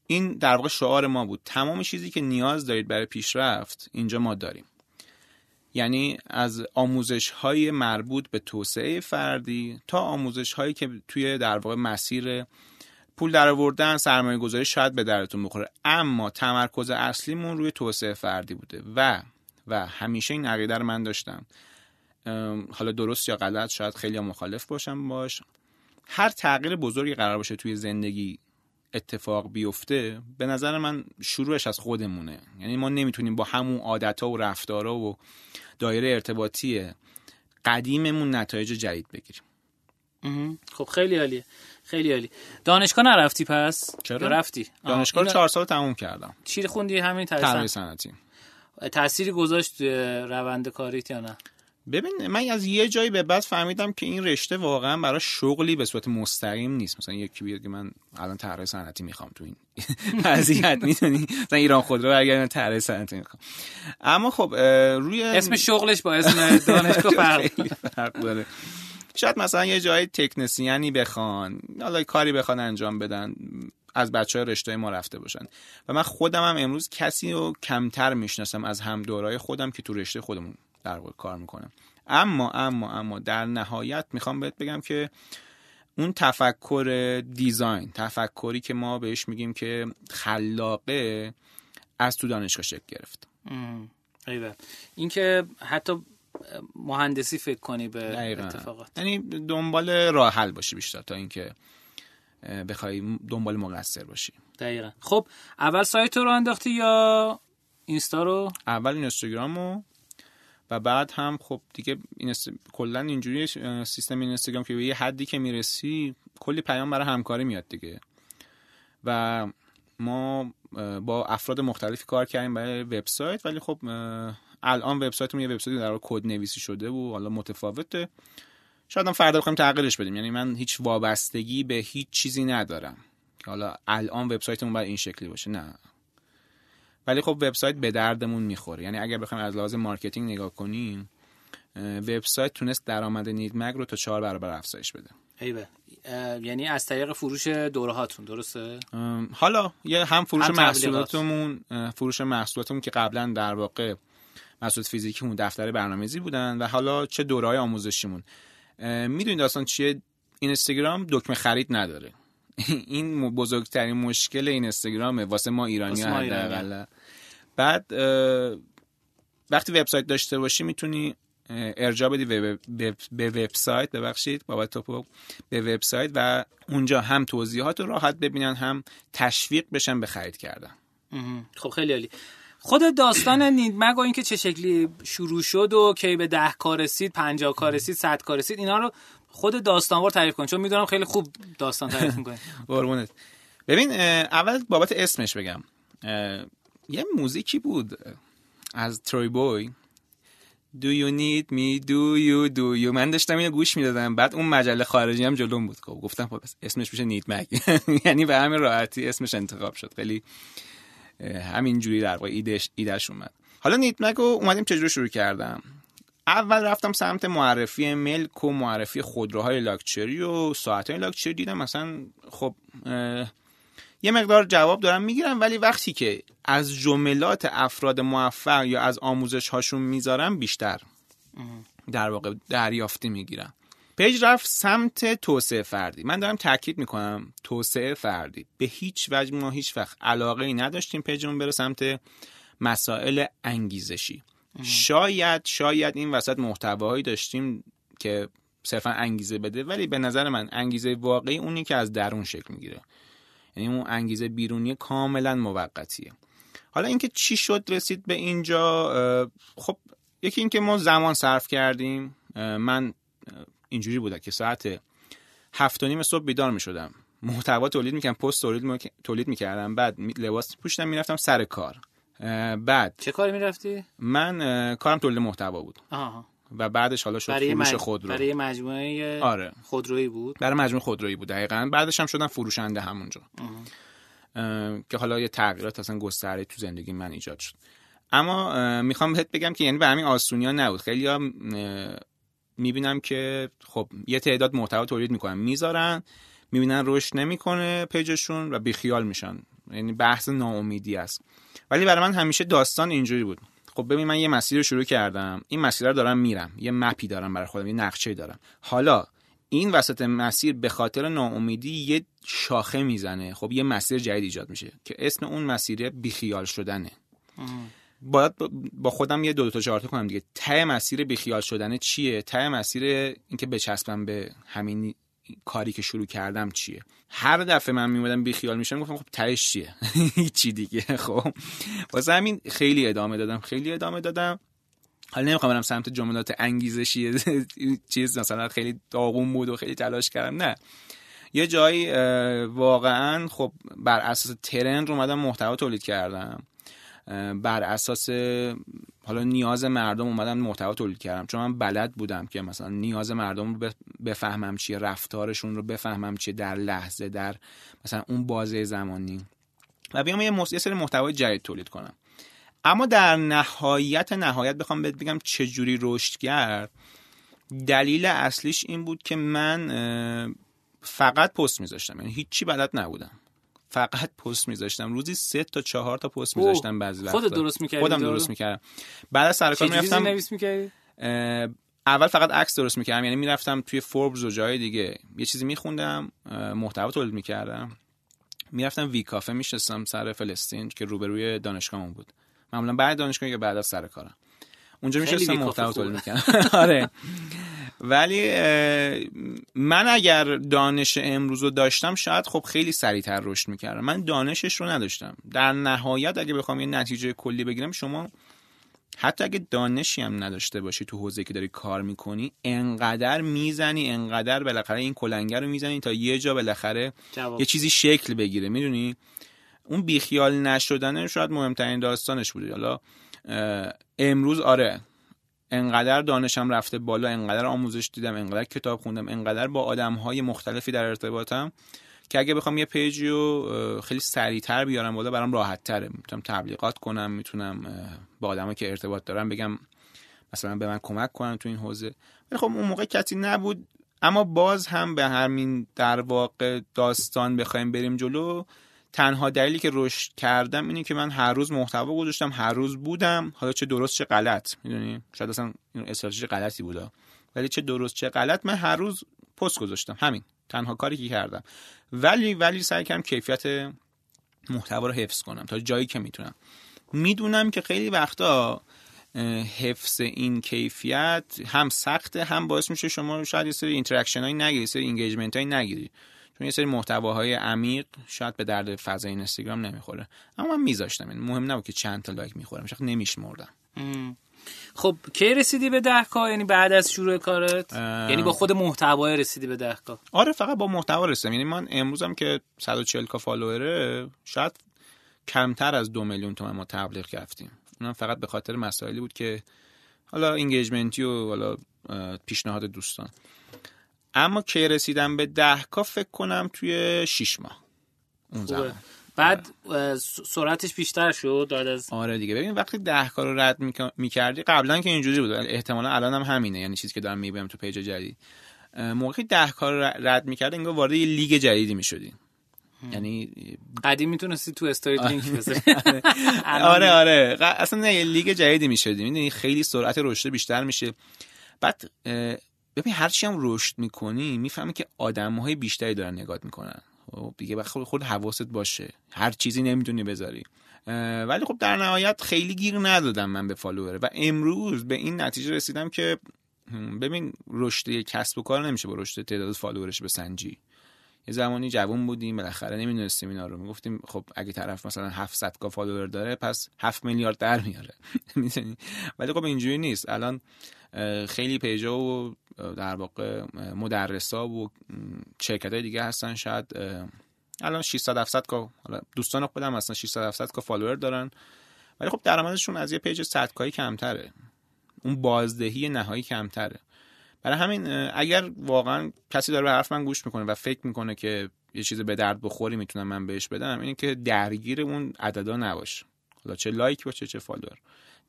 این در واقع شعار ما بود. تمام چیزی که نیاز دارید برای پیشرفت اینجا ما داریم. یعنی از آموزش های مربوط به توسعه فردی تا آموزش هایی که توی در واقع مسیر پول در آوردن سرمایه گذاری شاید به درتون بخوره. اما تمرکز اصلیمون روی توسعه فردی بوده. و و همیشه این عقیده رو من داشتم. حالا درست یا غلط شاید خیلی مخالف باشم باش. هر تغییر بزرگی قرار باشه توی زندگی اتفاق بیفته به نظر من شروعش از خودمونه. یعنی ما نمی‌تونیم با همون عادت و رفتارها و دایره ارتباطی قدیممون نتایج جدید بگیریم. خب خیلی عالیه. خیلی عالی دانشگاه نرفتی پس؟ چرا؟ رفتی. دانشگاه چهار سال تموم کردم. چی خوندی؟ همین تربیت صنعتی. تأثیری گذاشت روند کاریت یا نه؟ ببین من از یه جایی به بعد فهمیدم که این رشته واقعا برای شغلی به صورت مستقیم نیست. مثلا یکی بیاد که من الان طراح صنعتی می‌خوام تو این وضعیت می‌دونی؟ مثلا ایران خودرو اگر من طراح صنعتی می‌خوام. اما خب روی اسم شغلش با اسم دانشگاه فرق داره. شاید مثلا یه جای تکنسیانی بخوان حالا کاری بخوان انجام بدن از بچه های رشته ما رفته باشن. و من خودم هم امروز کسی رو کمتر می‌شناسم از هم دورای خودم که تو رشته خودمون در واقع کار می‌کنم اما اما اما در نهایت می‌خوام بهت بگم که اون تفکر دیزاین تفکری که ما بهش میگیم که خلاقه از تو دانشگاه شکل گرفت. ایوه. این که حتی مهندسی فکر کنی به اتفاقات. یعنی دنبال راه حل باشی بیشتر تا اینکه بخوای دنبال مقصر باشی. دقیقا. خب اول سایت رو انداختی یا اینستا رو؟ اول اینستاگرام رو و بعد هم خب دیگه این کلا اینجوری سیستم اینستاگرام که به یه حدی که می‌رسی کلی پیام برای همکاری میاد دیگه. و ما با افراد مختلفی کار کردیم برای وبسایت ولی خب الان وبسایتمون یه وبسایتی در کد نویسی شده و حالا متفاوته. شاید هم فردا بخوایم تغییرش بدیم. یعنی من هیچ وابستگی به هیچ چیزی ندارم. که حالا الان وبسایتمون باید این شکلی باشه. نه. ولی خب وبسایت به دردمون می‌خوره. یعنی اگر بخوایم از لحاظ marketing نگاه کنیم وبسایت تونست درآمد نیدمگ رو تا چهار برابر افزایش بده. ایوه. یعنی از طریق فروش دوره هاتون درسته؟ حالا یه هم فروش محصولاتمون فروش محصولاتمون که قبلا در واقع محصولات فیزیکیمون دفتر برنامه‌ریزی بودن و حالا چه دورهای آموزشیمون. می‌دونید داستان چیه؟ اینستاگرام دکمه خرید نداره. این بزرگترین مشکل این اینستاگرامه واسه ما ایرانی ها بعد وقتی وبسایت داشته باشی می‌تونی ارجاع بدی به وبسایت. ببخشید بابت توپو. به وبسایت و اونجا هم توضیحات رو راحت ببینن هم تشویق بشن به خرید کردن. خب خیلی عالی. خود داستان نیدمگ و اینکه چه شکلی شروع شد و کی به ده کار رسید 50 کار رسید 100 کار رسید اینا رو خود داستانوار تعریف کن چون می‌دونم خیلی خوب داستان تعریف قربونت. ببین اول بابت اسمش بگم. یه موزیکی بود از تروی بوی. Do you need me? Do you do you? من داشتم اینو گوش می‌دادم. بعد اون مجله خارجی هم جلوم بود. خب گفتم خب اسمش میشه نیت مگ یعنی به همین راحتی اسمش انتخاب شد. خیلی همین جوری در واقع ایدش ایدش اومد. حالا نیت مگ رو اومدیم چجوری شروع کردم؟ اول رفتم سمت معرفی ملک و معرفی خودروهای لاکچری و ساعتهای لاکچری دیدم. مثلا خب یه مقدار جواب دارم می‌گیرم ولی وقتی که از جملات افراد موفق یا از آموزش هاشون می‌ذارم بیشتر در واقع دریافتی می‌گیرم. پیج رفت سمت توسعه فردی. من دارم تاکید می‌کنم توسعه فردی. به هیچ وجه ما هیچ وقت علاقه ای نداشتیم پیجمون بره سمت مسائل انگیزشی. شاید شاید این وسط محتواهایی داشتیم که صرفا انگیزه بده ولی به نظر من انگیزه واقعی اونی که از درون شکل می‌گیره. یعنی اون انگیزه بیرونی کاملا موقتیه. حالا اینکه چی شد رسید به اینجا خب یکی اینکه ما زمان صرف کردیم. من اینجوری بوده که ساعت هفت و نیم صبح بیدار می شدم محتوا تولید می‌کنم پست تولید می‌کردم. بعد لباس پوشیدم می‌رفتم سر کار. بعد چه کاری می‌رفتی؟ من کارم تولید محتوا بود. آها. و بعدش حالا شد فروش خودرو. برای مجموعه آره. خودرویی بود؟ برای مجموعه خودرویی بود دقیقا. بعدش هم شدم فروشنده همونجا. که حالا یه تغییرات اصلا گستره تو زندگی من ایجاد شد. اما می‌خوام بهت بگم که یعنی به همین آسونی ها نبود. خیلی ها می‌بینم که خب یه تعداد محتوا تولید می‌کنن. می‌ذارن می‌بینن رشد نمی‌کنه پیجشون و بیخیال میشن. یعنی بحث ناامیدی است. ولی برای من همیشه داستان اینجوری بود. خب ببین من یه مسیر رو شروع کردم. این مسیر رو دارم میرم. یه مپی دارم برای خودم یه نقشه دارم. حالا این وسط مسیر به خاطر ناامیدی یه شاخه می‌زنه. خب یه مسیر جدید ایجاد میشه که اسم اون مسیر بیخیال شدنه. باید با خودم یه دو, دو تا چهار کنم دیگه. ته مسیر بیخیال شدنه چیه؟ ته مسیر اینکه بچسبم به همین کاری که شروع کردم چیه؟ هر دفعه من میمودم بی خیال میشم گفتم خب تهش چیه؟ هیچی دیگه خب. واسه همین خیلی ادامه دادم خیلی ادامه دادم. حالا نمی‌خوام برم سمت جملات انگیزشی چیز مثلا خیلی داغون بود و خیلی تلاش کردم نه. یه جایی واقعا خب بر اساس ترند اومدم محتوا تولید کردم. بر اساس حالا نیاز مردم اومدم محتوا تولید کردم. چون من بلد بودم که مثلا نیاز مردم رو بفهمم چیه رفتارشون رو بفهمم چیه در لحظه در مثلا اون بازه زمانی. و بیام یه, یه سری محتوای جدید تولید کنم. اما در نهایت نهایت بخوام بهت بگم چجوری رشد کرد. دلیل اصلیش این بود که من فقط پست میذاشتم. یعنی هیچی بلد نبودم. فقط پست میذاشتم. روزی سه تا چهار تا پست میذاشتم بعضی وقتا. خودت درست می‌کردی خودم درست می‌کردم. بعد از سر کار می‌رفتم نویس می‌کردی؟ اول فقط عکس درست می‌کردم. یعنی می‌رفتم توی فوربز و جای دیگه. یه چیزی میخوندم محتوا تولید می‌کردم. می‌رفتم وی کافه میشستم سر فلسطین که روبروی دانشگاهمون بود. معمولا بعد دانشگاه یا بعد از سر کارم. اونجا میشستم محتوا تولید می‌کردم. آره. ولی من اگر دانش امروز رو داشتم شاید خب خیلی سریعتر رشد می‌کردم. من دانشش رو نداشتم. در نهایت اگه بخوام یه نتیجه کلی بگیرم شما حتی اگه دانشی هم نداشته باشی تو حوزه که داری کار می‌کنی انقدر می‌زنی انقدر بالاخره این کلنگر رو می‌زنی تا یه جا بالاخره یه چیزی شکل بگیره. می‌دونی؟ اون بیخیال نشدنه شاید مهمترین داستانش بوده. حالا امروز آره انقدر دانشم رفته بالا انقدر آموزش دیدم انقدر کتاب خوندم انقدر با آدم های مختلفی در ارتباطم که اگه بخوام یه پیجی رو خیلی سریعتر بیارم بالا برام راحت تره می‌تونم تبلیغات کنم می‌تونم با آدمایی که ارتباط دارم بگم مثلا به من کمک کنن تو این حوزه. ولی خب اون موقع کسی نبود. اما باز هم به همین در واقع داستان بخوایم بریم جلو تنها دلیلی که رشد کردم اینه که من هر روز محتوا گذاشتم هر روز بودم. حالا چه درست چه غلط می‌دونی؟ شاید اصلا این استراتژی غلطی بوده. ولی چه درست چه غلط من هر روز پست گذاشتم. همین. تنها کاری که کردم. ولی ولی سعی کردم کیفیت محتوا رو حفظ کنم تا جایی که می‌تونم. می‌دونم که خیلی وقتا حفظ این کیفیت هم سخته هم باعث میشه شما شاید یه سری interaction هایی نگیری سری engagement هایی نگیری. چون یه سری محتواهای عمیق شاید به درد فضای اینستاگرام نمی‌خوره. اما من میذاشتم این. مهم نبود که چند تا like می‌خورم. شاید نمیشمردم. خب کی رسیدی به ده K یعنی بعد از شروع کارت؟ یعنی با خود محتوای رسیدی به ده K آره فقط با محتوا رسیدم. یعنی من امروزم که 140 K follower ه شاید کمتر از دو میلیون تومن ما تبلیغ کردیم. اونم فقط به خاطر مسائلی بود که حالا engagement ی و حالا پیشنهاد دوستان. اما که رسیدم به ده K فکر کنم توی 6 ماه. اون زمان. بعد سرعتش بیشتر شد داد از آره دیگه. ببین وقتی ده K رو رد می‌کردی قبلا که اینجوری بود. احتمالا الان هم همینه. یعنی چیزی که دارم می‌بینم تو page جدید. موقعی ده K رو رد می‌کردی انگار وارد یه لیگ جدیدی می‌شدی. یعنی قدیم می‌تونستی تو story link بذاری آره آره. اصلا نه لیگ جدیدی می‌شدی. می‌دونی؟ خیلی سرعت رشد بیشتر میشه. بعد ببین هرچی هم رشد می‌کنی می‌فهمی که آدم های بیشتری دارن نگات می‌کنن. خب دیگه وقت خود حواست باشه. هر چیزی نمی‌تونی بذاری. ولی خب در نهایت خیلی گیر ندادم من به follower. و امروز به این نتیجه رسیدم که ببین رشد کسب و کار نمیشه با رشد تعداد follower ش بسنجی. یه زمانی جوون بودیم بالاخره نمی‌دونستیم اینا رو. می‌گفتیم خب اگه طرف مثلا 700 K follower داره پس 7 میلیارد در میاره. ولی خب اینجوری نیست. الان خیلی page ا و در واقع مدرسا و شرکت های دیگه هستن. شاید الان 600 700 K حالا دوستان خودم اصلا 600 700 K follower دارن. ولی خب درآمدشون از یه page 100 K یی کمتره. اون بازدهی نهایی کمتره. برای همین اگر واقعا کسی داره به حرف من گوش می‌کنه و فکر می‌کنه که یه چیز به درد بخوری می‌تونم من بهش بدم اینه که درگیر اون عددا نباش. حالا چه like باشه چه follower.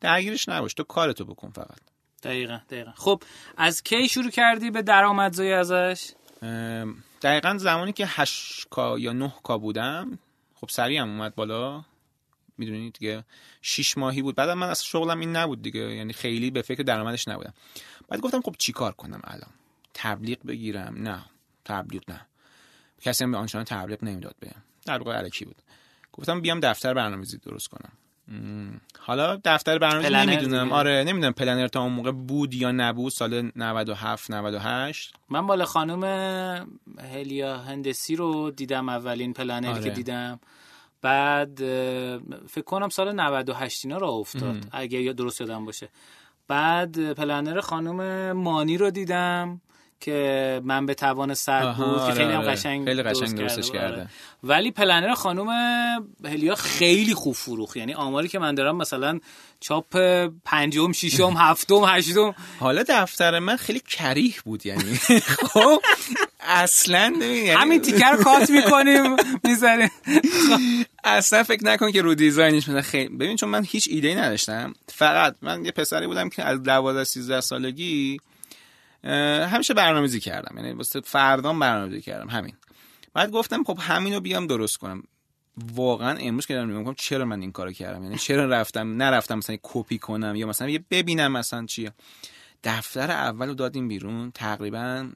درگیرش نباش. تو کارتو بکن فقط. دقیقا دقیقا. خب از کی شروع کردی به درآمدزایی ازش؟ دقیقا زمانی که 8 K یا 9 K بودم خب سریع هم اومد بالا. می‌دونید دیگه 6 ماهی بود. بعد من از شغلم این نبود دیگه یعنی خیلی به فکر درآمدش نبودم. بعد گفتم خب چیکار کنم الان؟ تبلیغ بگیرم؟ نه تبلیغ نه. کسی هم به آنچنان تبلیغ نمی‌داد بهم. در واقع علکی بود. گفتم بیام دفتر برنامه‌ریزی درست کنم. حالا دفتر برنامه نمی‌دونم. آره نمی‌دونم پلنر تا اون موقع بود یا نبود. سال 97 98 من بالا خانم هلیا هندسی رو دیدم اولین پلنری آره. که دیدم. بعد فکر کنم سال 98 اینا را افتاد. اگه یا درست یادم باشه. بعد پلنر خانم مانی رو دیدم. که من به توان سر بود که خیلی هم آره. قشنگ خیلی قشنگ درستش کرده آره. ولی پلنر خانم هلیا خیلی خوب فروخ یعنی آماری که من دارم مثلا چاپ پنجم ششم هفتم هشتم. حالا دفتر من خیلی کریه بود یعنی. خب اصلا یعنی همین تیکر کات می‌کنیم می‌ذاریم. اصلا فکر نکن که رو دیزاینش مثلا خیلی ببین چون من هیچ ایده ای نداشتم. فقط من یه پسری بودم که از 12 13 سالگی همیشه برنامه‌ریزی کردم. یعنی واسه فردام برنامه‌ریزی کردم. همین. بعد گفتم خب همینو بیام درست کنم. واقعا امروز که دارم میگم چرا من این کارو کردم؟ یعنی چرا رفتم نرفتم مثلا کپی کنم یا مثلا یه ببینم مثلا چیه؟ دفتر اول رو دادیم بیرون. تقریبا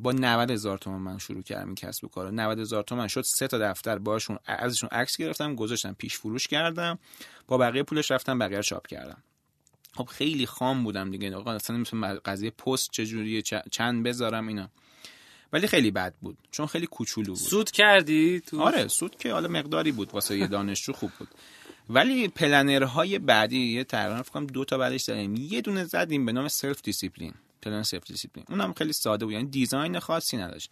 با 90 هزار تومن من شروع کردم کسب و کار 90 هزار تومن شد سه تا دفتر باشون ازشون عکس گرفتم گذاشتم پیش فروش کردم. با بقیه پولش رفتم بقیه چاپ کردم. خب خیلی خام بودم دیگه. آقا اصلا مثل قضیه پست چجوریه چند بذارم اینا. ولی خیلی بد بود. چون خیلی کوچولو بود. سود کردی تو؟ آره سود که حالا مقداری بود. واسه یه دانشجو خوب بود. ولی planner های بعدی یه تقریبا فکر دو تا بعدش زدیم. یه دونه زدیم به نام self discipline plan self discipline اونم خیلی ساده بود. یعنی design خاصی نداشت.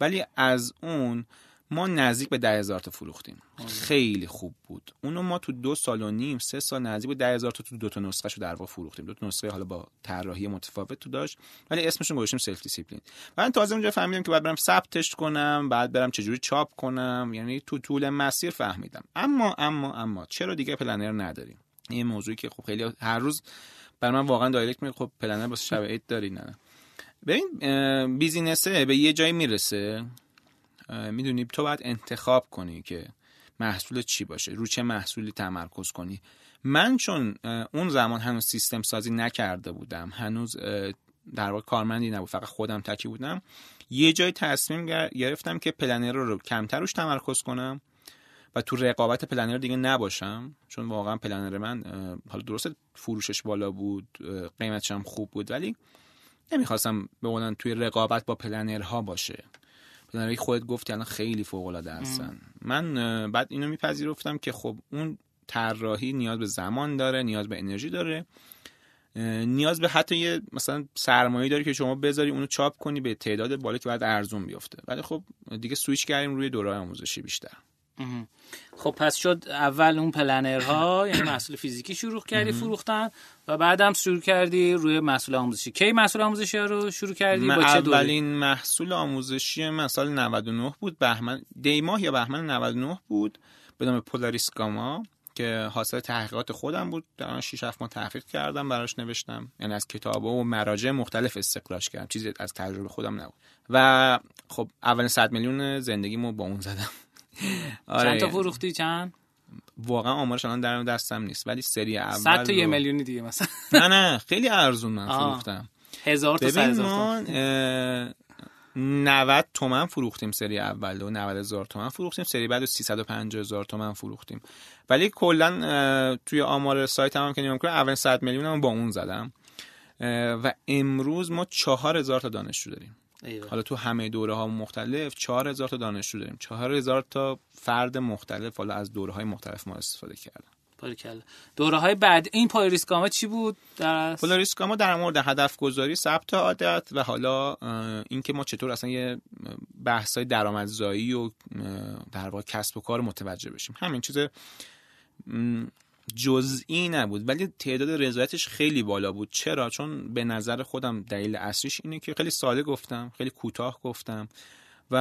ولی از اون ما نزدیک به ده هزار تا فروختیم. خیلی خوب بود. اونو ما تو دو سال و نیم سه سال نزدیک به ده هزار تا تو دو تا نسخه شو در واقع فروختیم. دو تا نسخه حالا با طراحی متفاوت تو داشت ولی اسمشون گذاشتیم self discipline من تازه اونجا فهمیدم که بعد برم ثبتش کنم بعد برم چجوری چاپ کنم یعنی تو طول مسیر فهمیدم. اما اما اما چرا دیگه planner نداریم؟ این موضوعی که خب خیلی هر روز بر من واقعا دایرکت میاد خب پلنر واسه شب عید داری نه ببین بیزینسه به یه جایی می‌رسه. می‌دونی تو باید انتخاب کنی که محصول چی باشه رو چه محصولی تمرکز کنی. من چون اون زمان هنوز سیستم سازی نکرده بودم هنوز در واقع کارمندی نبود فقط خودم تکی بودم یه جای تصمیم گرفتم که پلنر رو کمتر روش تمرکز کنم و تو رقابت پلنر دیگه نباشم چون واقعا پلنر من حالا درست فروشش بالا بود قیمتش هم خوب بود ولی نمی‌خواستم به توی رقابت با پلنرها باشه. پلنرهایی خودت گفتی الان خیلی فوق العاده هستن. من بعد اینو میپذیرفتم که خب اون طراحی نیاز به زمان داره نیاز به انرژی داره. نیاز به حتی یه مثلا سرمایه داره که شما بذاری اونو چاپ کنی به تعداد بالا که بعد ارزون بیفته. ولی خب دیگه سویچ کردیم روی دوره آموزشی بیشتر. خب پس شد اول اون پلنرها یعنی محصول فیزیکی شروع کردی فروختن و بعدم شروع کردی روی محصول آموزشی. کی محصول آموزشی رو شروع کردی؟ با چه اولین محصول آموزشی من سال 99 بود. بهمن دیماه یا بهمن 99 بود به نام پولاریس گاما که حاصل تحقیقات خودم بود. در 6 7 ماه تحقیق کردم براش نوشتم. یعنی از کتاب و مراجع مختلف استخراج کردم. چیزی از تجربه خودم نبود. و خب اولین 100 میلیون زندگیمو با اون زدم. آره. چند تا فروختی؟ چند؟ واقعا آمارش الان در دستم نیست ولی سری اول 100 تا یه میلیونی دیگه مثلا. نه نه خیلی ارزون من فروختم. هزار تا ببین ما 90 تومن فروختیم سری اول و 90 هزار تومن فروختیم سری بعد 350 هزار تومن فروختیم. ولی کلا توی آمار سایت هم که نگاه کنم اول 100 میلیون هم با اون زدم. و امروز ما 4000 تا دانشجو داریم. حالا تو همه دوره ها مختلف 4000 تا دانشجو داریم. 4000 تا فرد مختلف حالا از دوره های مختلف ما استفاده کردن. باریکلا دوره های بعد این پایریسکاما چی بود در پایریسکاما در مورد هدف گذاری ثبت عادت و حالا اینکه ما چطور اصلا یه بحث های درآمدزایی و در واقع کسب و کار متوجه بشیم. همین چیز جزئی نبود ولی تعداد رضایتش خیلی بالا بود. چرا؟ چون به نظر خودم دلیل اصلیش اینه که خیلی ساده گفتم خیلی کوتاه گفتم و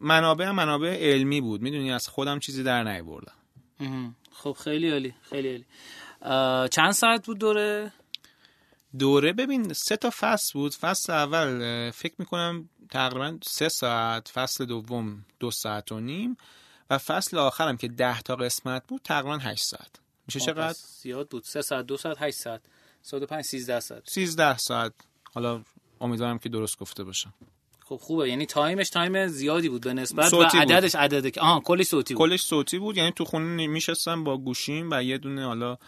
منابع منابع علمی بود. می‌دونی از خودم چیزی در نیاوردم. خب خیلی عالی خیلی عالی. چند ساعت بود دوره؟ دوره ببین سه تا فصل بود. فصل اول فکر می‌کنم تقریبا سه ساعت فصل دوم دو ساعت و نیم و فصل آخرم که ده تا قسمت بود تقریبا هشت ساعت. میشه چقدر؟ زیاد بود. سه ساعت دو ساعت هشت ساعت. ساعت پنج سیزده ساعت. سیزده ساعت. حالا امیدوارم که درست گفته باشم خب خوبه. یعنی time ش time زیادی بود به نسبت و عددش عدد که آها کلی صوتی بود. کلش صوتی بود. یعنی تو خونه میشستم با گوشیم و یه دونه حالا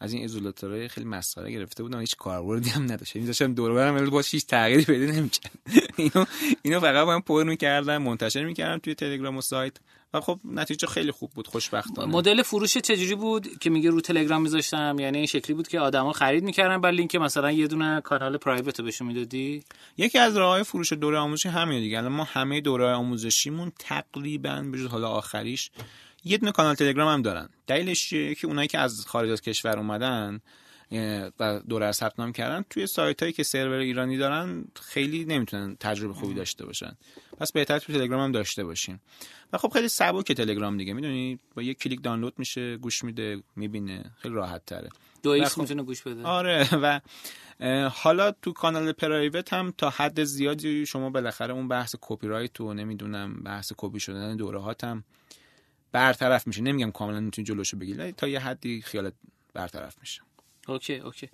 از این isolator های خیلی مسخره گرفته بودم. هیچ کاربردی هم نداشت یعنی داشتم دور برم ولی باش هیچ تغییری پیدا نمی‌کرد اینو اینو فقط من پر می‌کردم منتشر می‌کردم توی تلگرام و سایت. و خب نتیجه خیلی خوب بود خوشبختانه. مدل فروش چجوری بود که میگه رو تلگرام میذاشتم؟ یعنی این شکلی بود که آدما خرید می‌کردن بعد لینک مثلا یه دونه کانال پرایوت بهشون می‌دادی؟ یکی از راههای فروش دوره آموزشی همین دیگه. الان ما همه دوره آموزشیمون تقریبا به حالا آخریش یه دونه کانال تلگرام هم دارن. دلیلش که اونایی که از خارج از کشور اومدن و دوره ثبت نام کردن توی سایت هایی که سرور ایرانی دارن خیلی نمی‌تونن تجربه خوبی داشته باشن. پس بهتر تو تلگرام هم داشته باشیم و خب خیلی سبک تلگرام دیگه می‌دونی؟ با یک کلیک دانلود میشه گوش میده می‌بینه. خیلی راحت تره دو X خب می‌تونه گوش بده. آره. و حالا تو کانال private هم تا حد زیادی شما بالاخره اون بحث کپی رایت و نمی‌دونم بحث کپی شدن دوره هم برطرف میشه. نمیگم کاملا می‌تونی جلوشو بگیری تا یه حدی خیالت برطرف میشه. okay okay.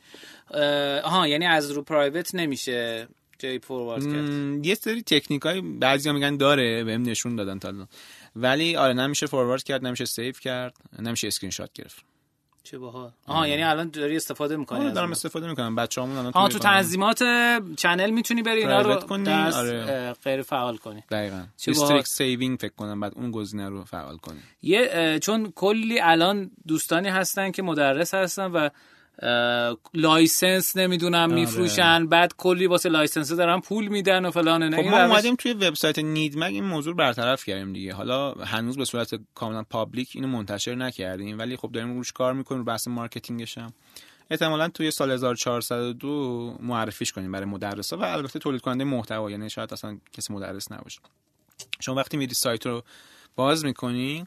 آها یعنی از رو private نمیشه جای forward کرد. یه سری تکنیکای بعضیا میگن داره بهم نشون دادن تا ولی آره نمیشه forward کرد نمیشه save کرد نمیشه اسکرین شات گرفت. چه باحال. آها یعنی الان داری استفاده می‌کنی آره دارم استفاده می‌کنم. بچه‌هامون الان آها تو تنظیمات channel می‌تونی بری اینا رو کنی؟ آره. غیر فعال کنی. دقیقاً. restrict saving فکر کنم بعد اون گزینه رو فعال کنی. یه چون کلی الان دوستانی هستن که مدرس هستن و license نمی‌دونم آره. میفروشن. بعد کلی واسه license دارن پول میدن و فلان نه خب ما اومدیم توی وبسایت نیدمگ این موضوع برطرف کردیم دیگه. حالا هنوز به صورت کاملا public اینو منتشر نکردیم ولی خب داریم روش کار می‌کنیم بحث marketing ش هم. احتمالا توی سال 1402 معرفیش کنیم برای مدرسا و البته تولید کننده محتوا یعنی شاید اصلا کسی مدرس نباشه. شما وقتی میری سایت رو باز می‌کنی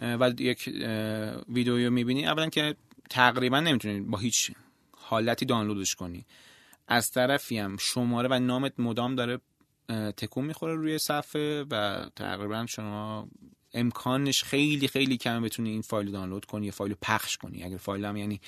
و یک ویدیو می‌بینی اولا که تقریبا نمی‌تونی با هیچ حالتی دانلودش کنی. از طرفی هم شماره و نامت مدام داره تکون می‌خوره روی صفحه و تقریبا شما امکانش خیلی خیلی کم بتونی این فایل دانلود کنی یا فایل پخش کنی. اگر فایل هم یعنی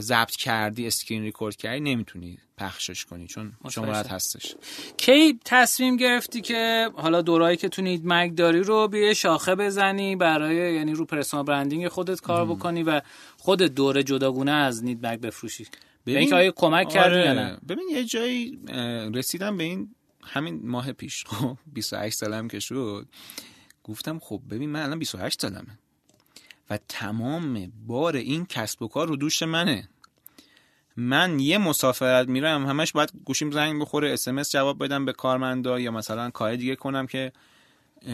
ضبط کردی screen record کردی نمی‌تونی پخشش کنی چون شمارت هستش. کی تصمیم گرفتی که حالا دورایی که تو نید مگ داری رو بیه شاخه بزنی برای یعنی رو پرسونال برندینگ خودت کار بکنی و خود دوره جداگونه از نید مگ بفروشی؟ ببین که آیا کمک آره. کردی یا نه؟ ببین یه جایی رسیدم به این همین ماه پیش. خب 28 سالم که شد. گفتم خب ببین من الان 28 سالمه. و تمام بار این کسب و کار رو دوش منه. من یه مسافرت میرم همش باید گوشیم زنگ بخوره اسمس جواب بدم به کارمندا یا مثلا کار دیگه کنم که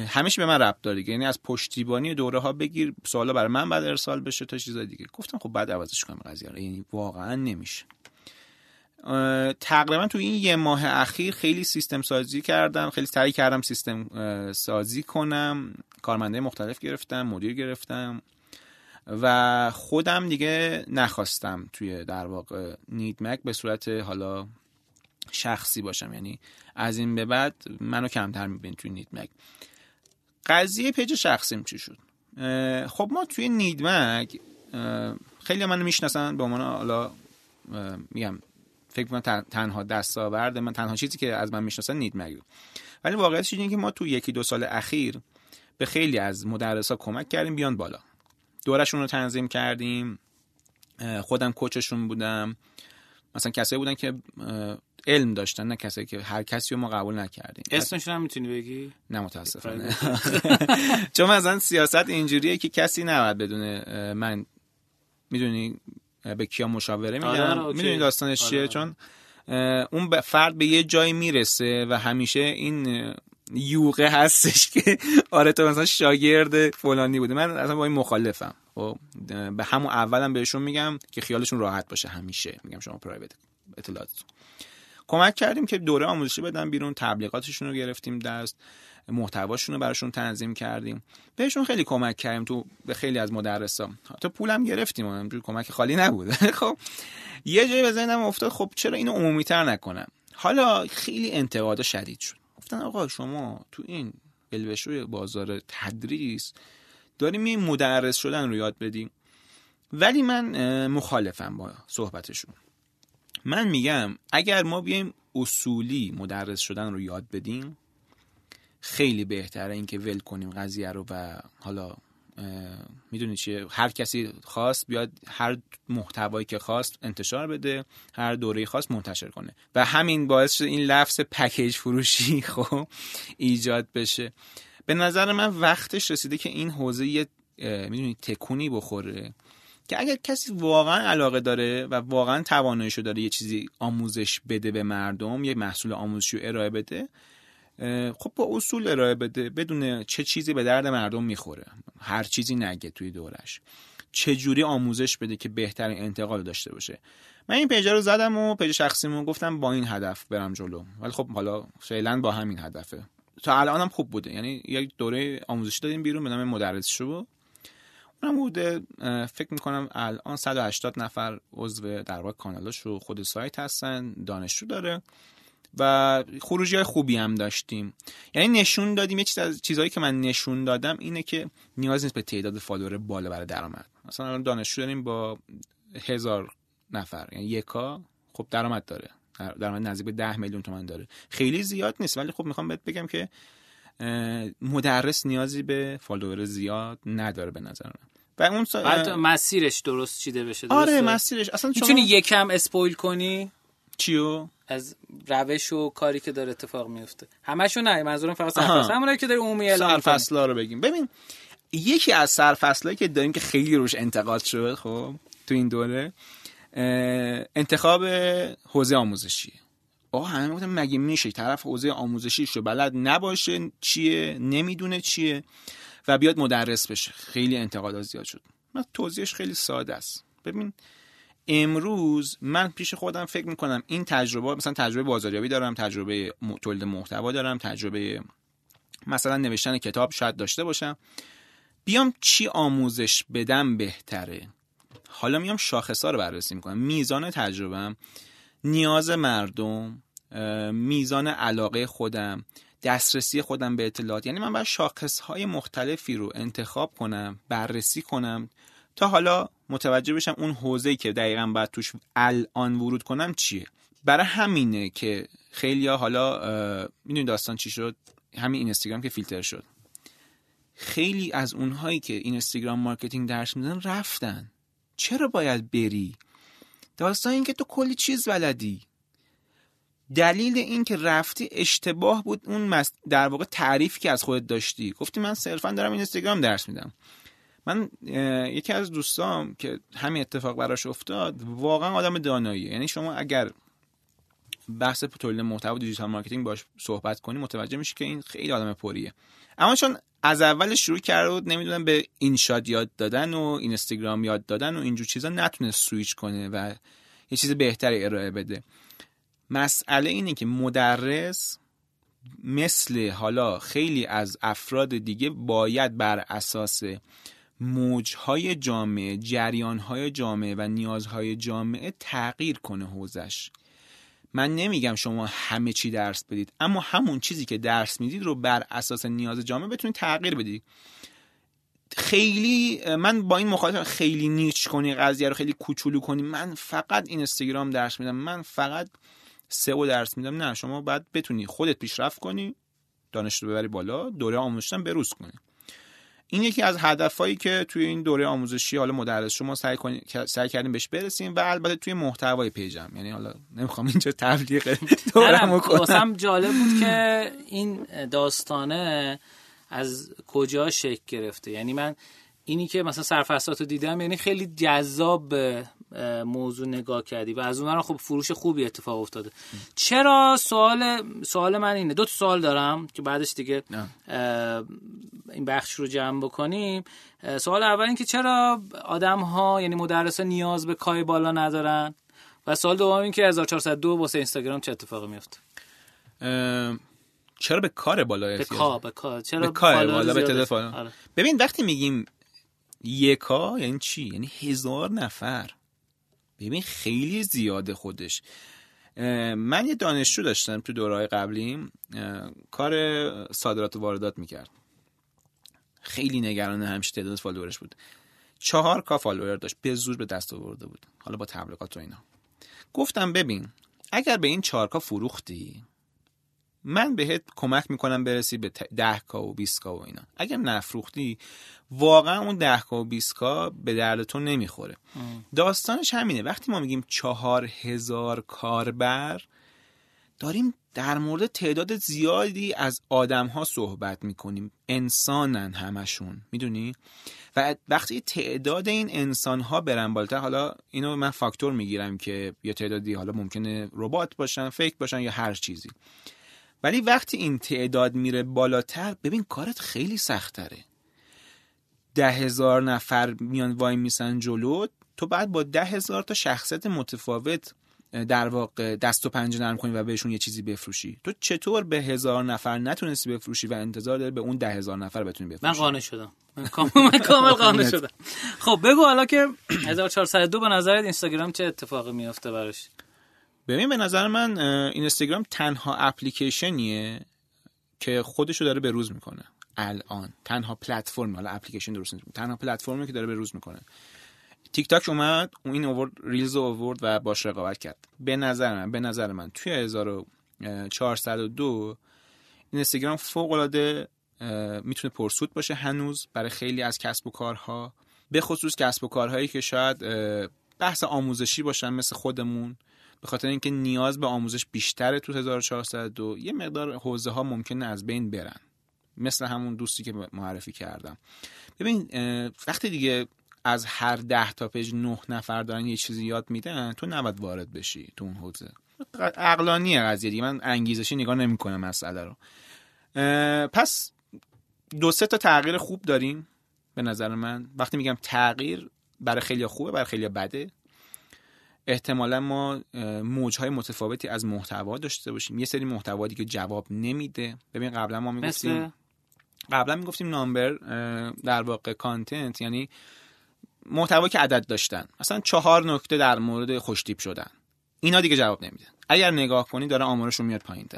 همیشه به من ربط داره. یعنی از پشتیبانی دوره ها بگیر سوالا برای من بعد ارسال بشه تا چیزای دیگه. گفتم خب بعد عوضش کنم قضیه رو. یعنی واقعا نمیشه. تقریبا تو این یه ماه اخیر خیلی سیستم سازی کردم خیلی سعی کردم سیستم سازی کنم. کارمنده مختلف گرفتم مدیر گرفتم. و خودم دیگه نخواستم توی در واقع نیدمک به صورت حالا شخصی باشم. یعنی از این به بعد منو کمتر میبین توی نیدمک قضیه پیج شخصیم چی شد؟ خب ما توی نیدمک خیلی منو می‌شناسن به عنوان حالا میگم فکر کنم تنها دستاورد من تنها چیزی که از من می‌شناسن نیدمک ولی واقعیتش اینه که ما تو یکی دو سال اخیر به خیلی از مدرسا کمک کردیم بیان بالا. دورشون رو تنظیم کردیم. خودم کوچشون بودم. مثلا کسایی بودن که علم داشتن نه کسایی که هر کسی رو ما قبول نکردیم. اسمشون هم می‌تونی بگی؟ نه متاسفانه. چون مثلا سیاست اینجوریه که کسی نباید بدونه من می‌دونی به کیا مشاوره میدم آره، آره، می‌دونی داستانش چیه؟ آره، چون اون فرد به یه جایی می‌رسه و همیشه این یوقه هستش که آره تو مثلا شاگرد فلانی بوده من اصلا با این مخالفم. خب به همون اولم بهشون میگم که خیالشون راحت باشه همیشه. میگم شما پرایوت اطلاعاتتون کمک کردیم که دوره آموزشی بدن بیرون تبلیغاتشون رو گرفتیم دست محتواشون رو براشون تنظیم کردیم. بهشون خیلی کمک کردیم تو به خیلی از مدرسا. تا پولم گرفتیم اونم کمک خالی نبوده خب یه جایی به افتاد خب چرا اینو عمومیتر نکنم؟ حالا خیلی انتقاد شدید شد. گفتن آقا شما تو این بلبشوی بازار تدریس داریم این مدرس شدن رو یاد بدیم ولی من مخالفم با صحبتشون. من میگم اگر ما بیایم اصولی مدرس شدن رو یاد بدیم خیلی بهتره اینکه ول کنیم قضیه رو و حالا می‌دونی چیه؟ هر کسی خواست بیاد هر محتوایی که خواست انتشار بده هر دوره خواست منتشر کنه. و همین باعث شده این لفظ پکیج فروشی خب ایجاد بشه. به نظر من وقتش رسیده که این حوزه یه می‌دونی تکونی بخوره که اگر کسی واقعا علاقه داره و واقعا تواناییشو داره یه چیزی آموزش بده به مردم یه محصول آموزشی ارائه بده خب با اصول ارائه بده بدون چه چیزی به درد مردم می‌خوره. هر چیزی نگه توی دورش. چه جوری آموزش بده که بهترین انتقال داشته باشه؟ من این page رو زدم و page شخصیمو گفتم با این هدف برم جلو. ولی خب حالا فعلا با همین هدفه. تا الانم خوب بوده. یعنی یک دوره آموزشی دادیم بیرون به نام مدرس شو. اونم بوده فکر می‌کنم الان 180 نفر عضو در واقع کانالاش رو خود سایت هستن دانشجو داره. و خروجی های خوبی هم داشتیم. یعنی نشون دادیم یه چیز از چیزهایی که من نشون دادم اینه که نیاز نیست به تعداد follower بالا برای درآمد. مثلا الان دانشجو داریم با هزار نفر یعنی یک کا خب درآمد داره. درآمد نزدیک به ده میلیون تومن داره. خیلی زیاد نیست ولی خب می‌خوام بهت بگم که مدرس نیازی به follower زیاد نداره به نظر من. و اون سا... مسیرش درست چیده بشه آره مسیرش. اصلا شما... می‌تونی یکم spoil کنی؟ چیو؟ از روش و کاری که داره اتفاق میفته. همشون نه منظورم فقط سرفصل. همونایی که داره عمومی اعلام سرفصلا رو بگیم. ببین یکی از سرفصلایی که داریم که خیلی روش انتقاد شد خب تو این دوره انتخاب حوزه آموزشی. آقا همه گفتن مگه میشه؟ طرف حوزه آموزشی رو بلد نباشه چیه؟ نمی‌دونه چیه؟ و بیاد مدرس بشه. خیلی انتقادات زیاد شد. من توضیحش خیلی ساده است. ببین امروز من پیش خودم فکر می‌کنم این تجربه مثلا تجربه بازاریابی دارم تجربه تولید محتوا دارم تجربه مثلا نوشتن کتاب شاید داشته باشم. بیام چی آموزش بدم بهتره؟ حالا میام شاخصا رو بررسی می‌کنم. میزان تجربهم نیاز مردم میزان علاقه خودم دسترسی خودم به اطلاعات. یعنی من باید شاخص های مختلفی رو انتخاب کنم بررسی کنم تا حالا متوجه بشم اون حوزه‌ای که دقیقا باید توش الان ورود کنم چیه. برای همینه که خیلی حالا می‌دونی داستان چی شد؟ همین اینستاگرام که فیلتر شد. خیلی از اونهایی که اینستاگرام marketing درس میدن رفتن. چرا باید بری؟ داستان این که تو کلی چیز بلدی. دلیل این که رفتی اشتباه بود اون در واقع تعریفی که از خودت داشتی. گفتی من صرفا دارم اینستاگرام درس میدم. من یکی از دوستام که همین اتفاق براش افتاد واقعا آدم داناییه. یعنی شما اگر بحث تولید محتوا digital marketing باش صحبت کنی متوجه میشی که این خیلی آدم پریه. اما چون از اول شروع کرده بود نمی‌دونم به این شاد یاد دادن و اینستاگرام یاد دادن و اینجور چیزا نتونه سویچ کنه و یه چیز بهتری ارائه بده. مسئله اینه که مدرس مثل حالا خیلی از افراد دیگه باید بر اساس موجهای جامعه جریانهای جامعه و نیازهای جامعه تغییر کنه حوزش. من نمیگم شما همه چی درس بدید اما همون چیزی که درس می‌دید رو بر اساس نیاز جامعه بتونید تغییر بدید. خیلی من با این مخالفم خیلی نیچ کنی قضیه رو خیلی کوچولو کنی. من فقط اینستاگرام درس میدم. من فقط سئو درس میدم. نه شما باید بتونی خودت پیشرفت کنی دانش رو ببری بالا دوره آموزشتن بروز کنی. این یکی از هدفهایی که توی این دوره آموزشی حالا مدرس شما سعی سعی کردیم بهش برسیم و البته توی محتوای پیجم. یعنی حالا نمی‌خوام اینجا تبلیغ دورمو کنم. جالب بود که این داستانه از کجا شکل گرفته؟ یعنی من اینی که مثلا سرفصلات رو دیدم یعنی خیلی جذاب موضوع نگاه کردی و از اون خب فروش خوبی اتفاق افتاده. چرا سوال سوال من اینه. دو تا سوال دارم که بعدش دیگه این بخش رو جمع بکنیم. سوال اول این که چرا آدم ها یعنی مدرس نیاز به کای بالا ندارن؟ و سوال دوم این که 1402 واسه اینستاگرام چه اتفاقی میفته چرا به کار بالا به کار به کار. چرا به کار بالا به آره. ببین وقتی میگیم یکا یعنی چی؟ یعنی هزار نفر. ببین خیلی زیاده خودش. من یه دانشجو داشتم تو دورهای قبلیم. کار صادرات و واردات می‌کرد. خیلی نگران همیشه تعداد فالوورش بود. چهار کا فالوور داشت به زور به دست آورده بود. حالا با تبلیغات و اینا. گفتم ببین اگر به این چهار کا فروختی من بهت کمک می‌کنم برسی به ده کا و 20 کا و اینا. اگر نفروختی واقعا اون ده کا و 20 کا به درد تو نمی‌خوره. داستانش همینه. وقتی ما میگیم چهار هزار کاربر داریم در مورد تعداد زیادی از آدم ها صحبت می‌کنیم. انسانن همشون. می‌دونی؟ و وقتی تعداد این انسان ها برن بالاتر حالا اینو من فاکتور می‌گیرم که یا تعدادی حالا ممکنه ربات باشن فیک باشن یا هر چیزی. ولی وقتی این تعداد میره بالاتر ببین کارت خیلی سختره. ده هزار نفر میان وای میسن جلو تو بعد با ده هزار تا شخصیت متفاوت در واقع دست و پنجه نرم کنی و بهشون یه چیزی بفروشی. تو چطور به هزار نفر نتونستی بفروشی و انتظار داری به اون ده هزار نفر بتونی بفروشی؟ من قانع شدم. من کامل قانع شدم. خب بگو حالا که 1402 به نظرت اینستاگرام چه اتفاقی میافته براش؟ ببین به نظر من اینستاگرام تنها اپلیکیشنیه که خودشو داره به روز می‌کنه. الان. تنها پلتفرم حالا اپلیکیشن درست نیست. تنها پلتفرمی که داره به روز می‌کنه. تیک تاک اومد اون این اوورد ریلز اوورد و باش رقابت کرد. به نظر من به نظر من توی 1402 اینستاگرام فوق العاده می‌تونه پرسود باشه هنوز برای خیلی از کسب و کارها. به خصوص کسب و کارهایی که شاید بحث آموزشی باشن مثل خودمون. به خاطر اینکه نیاز به آموزش بیشتره تو 1402 یه مقدار حوزه ها ممکنه از بین برن. مثل همون دوستی که معرفی کردم. ببین وقتی دیگه از هر ده تا پیج نه نفر دارن یه چیزی یاد میدن تو نباید وارد بشی تو اون حوزه. عقلانیه قضیه دیگه. من انگیزشی نگاه نمی‌کنم مسئله رو. پس دو سه تا تغییر خوب داریم به نظر من. وقتی میگم تغییر برای خیلی خوبه برای خیلی بده. احتمالا ما موجهای متفاوتی از محتوا داشته باشیم. یه سری محتوا که جواب نمیده. ببین قبلا ما می‌گفتیم قبلا می‌گفتیم نامبر در واقع کانتنت یعنی محتوا که عدد داشتن. مثلا چهار نکته در مورد خوشتیپ شدن. اینا دیگه جواب نمیده اگر نگاه کنی داره آمارشون میاد پایین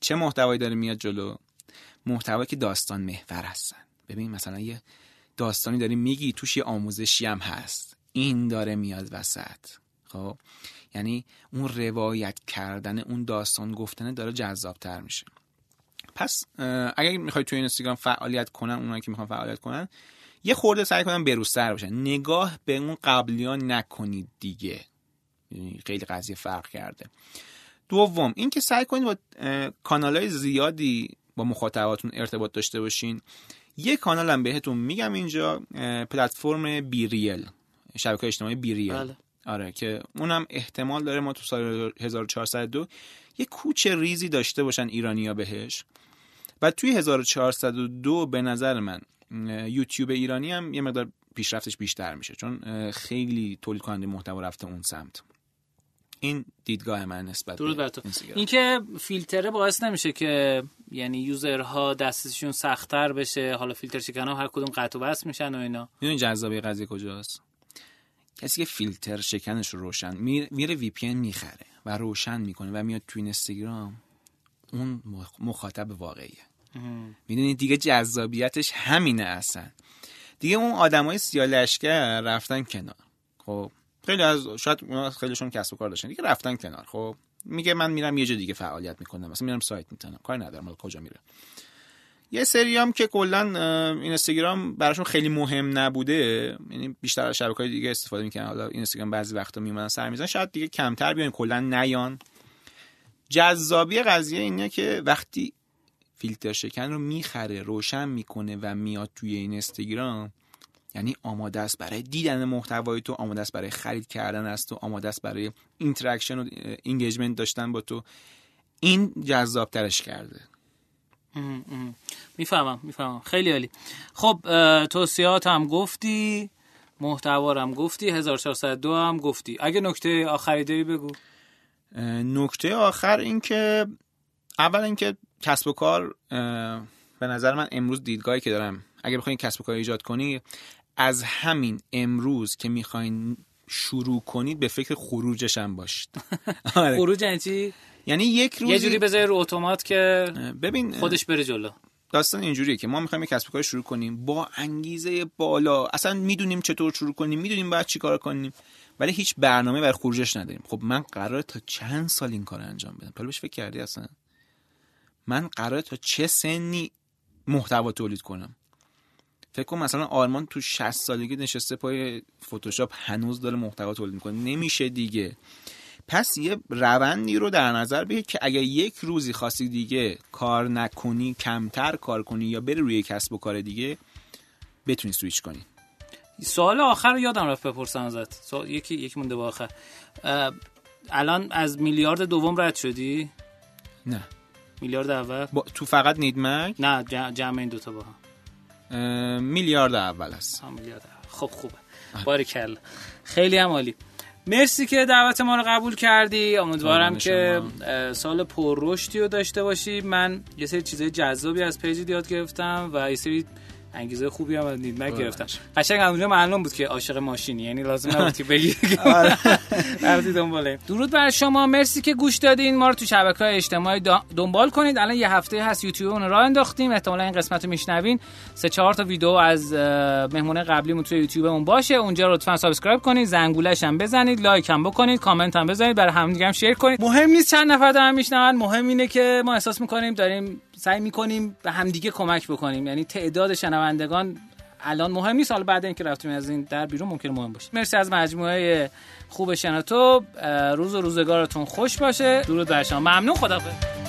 چه محتوایی داره میاد جلو؟ محتوایی که داستان محور هستن. ببین مثلا یه داستانی داری میگی توش یه آموزشی هم هست. این داره میاد وسط. خب؟ یعنی اون روایت کردن اون داستان گفتنه داره جذابتر میشه. پس اگر می‌خوای توی اینستاگرام فعالیت کنن اونایی که می‌خوان فعالیت کنن یه خورده سعی کنن بروزتر باشن نگاه به اون قبلیان نکنید دیگه. یعنی خیلی قضیه فرق کرده. دوم اینکه سعی کنید با کانال های زیادی با مخاطباتون ارتباط داشته باشین. یه کانال هم بهتون میگم اینجا پلتفرم بیریل شبکه اجتماعی بیریل. بله. آره که اونم احتمال داره ما تو سال 1402 یه کوچه ریزی داشته باشن ایرانیا بهش. و توی 1402 به نظر من یوتیوب ایرانی هم یه مقدار پیشرفتش بیشتر میشه چون خیلی تولید کننده محتوا رفته اون سمت. این دیدگاه من نسبت درود بر تو. این که فیلتره باعث نمیشه که یعنی یوزرها دستشون سختتر بشه حالا فیلتر شکن ها هر کدوم قطع و بس میشن و اینا. این جذابی قضیه کجاست؟ کسی که فیلتر شکنش رو روشن میره وی پی می‌خره و روشن می‌کنه و میاد تو اینستاگرام اون مخاطب واقعیه. می‌دونید دیگه جذابیتش همینه اصلا. دیگه اون آدمای لشکر رفتن کنار. خب خیلی از شاید خیلیشون کسب و کار داشتن. دیگه رفتن کنار. خب میگه من میرم یه جا دیگه فعالیت می‌کنم. مثلا میرم سایت می‌تونم کاری ندارم. کجا میره؟ یه سری هم که کلا اینستاگرام براشون خیلی مهم نبوده یعنی بیشتر از شبکه‌های دیگه استفاده می‌کنن حالا اینستاگرام بعضی وقتا میمونن سر میزن شاید دیگه کمتر بیان کلا نیان. جذابی قضیه اینه که وقتی فیلتر شکن رو می‌خره روشن می‌کنه و میاد توی این اینستاگرام یعنی آماده است برای دیدن محتوای تو آماده است برای خرید کردن از تو آماده است برای interaction و engagement داشتن با تو. این جذاب ترش کرده. می‌فهمم می‌فهمم. خیلی عالی. خب توصیه‌هات هم گفتی محتوا هم گفتی 1402 هم گفتی. اگه نکته آخری داری بگو. نکته آخر این که اول اینکه کسب و کار به نظر من امروز دیدگاهی که دارم. اگه بخواین کسب و کار ایجاد کنی از همین امروز که می‌خواین شروع کنید به فکر خروجش هم باشید. آره. خروج یعنی چی؟ یعنی یک روزی یه جوری بذاری رو اتومات که ببین خودش بره جلو. داستان اینجوریه که ما می‌خوایم کسب و کار شروع کنیم با انگیزه بالا. اصلا می‌دونیم چطور شروع کنیم می‌دونیم باید چیکار کنیم ولی هیچ برنامه برای خروجش نداریم. خب من قراره تا چند سال این کار انجام بدم؟ حالا فکر کردی اصلا؟ من قراره تا چه سنی محتوا تولید کنم؟ فکر کن مثلا آرمان تو 60 سالگی نشسته پای فتوشاپ هنوز داره محتوا تولید می‌کنه. نمیشه دیگه. پس یه روندی رو در نظر بگیر که اگر یک روزی خواستی دیگه کار نکنی کمتر کار کنی یا بری روی کسب و کار دیگه بتونی سویچ کنی. سوال آخر رو یادم رفت بپرسم ازت. سوال یکی یکی مونده با آخر. الان از میلیارد دوم رد شدی؟ نه. میلیارد اول؟ با... تو فقط نیدمک؟ نه جمع این دوتا با هم. میلیارد اول هست میلیارد. خب خوبه. بارکل خیلی هم عالی. مرسی که دعوت ما رو قبول کردی. امیدوارم که سال پررشدی رو داشته باشی. من یه سری چیزای جذابی از پیج یاد گرفتم و یه سری انگیزه خوبی هم دید گرفتم قشنگ اونجا معلوم بود که عاشق ماشینی یعنی لازم نبود که بگی. آره. رفتی دنباله. درود بر شما. مرسی که گوش دادین. ما رو تو شبکه های اجتماعی دنبال کنید. الان یه هفته هست یوتیوبمون راه انداختیم. احتمالا این قسمت رو میشنوین. سه چهار تا ویدیو از مهمونای قبلیمون توی یوتیوبمون باشه. اونجا لطفا subscribe کنید. زنگولش هم بزنید. like هم بکنید. کامنت هم بزنید. برای همدیگه هم share کنید. مهم نیست چند نفر دارن میشنون. مهم اینه که ما احساس می‌کنیم داریم سعی می‌کنیم به همدیگه کمک بکنیم. یعنی تعداد شنوندگان الان مهم نیست. حالا بعد اینکه رفتیم از این در بیرون ممکن مهم باشه. مرسی از مجموعه خوب شنوتو. روز و روزگارتون خوش باشه. درود بر شما. ممنون. خدافظ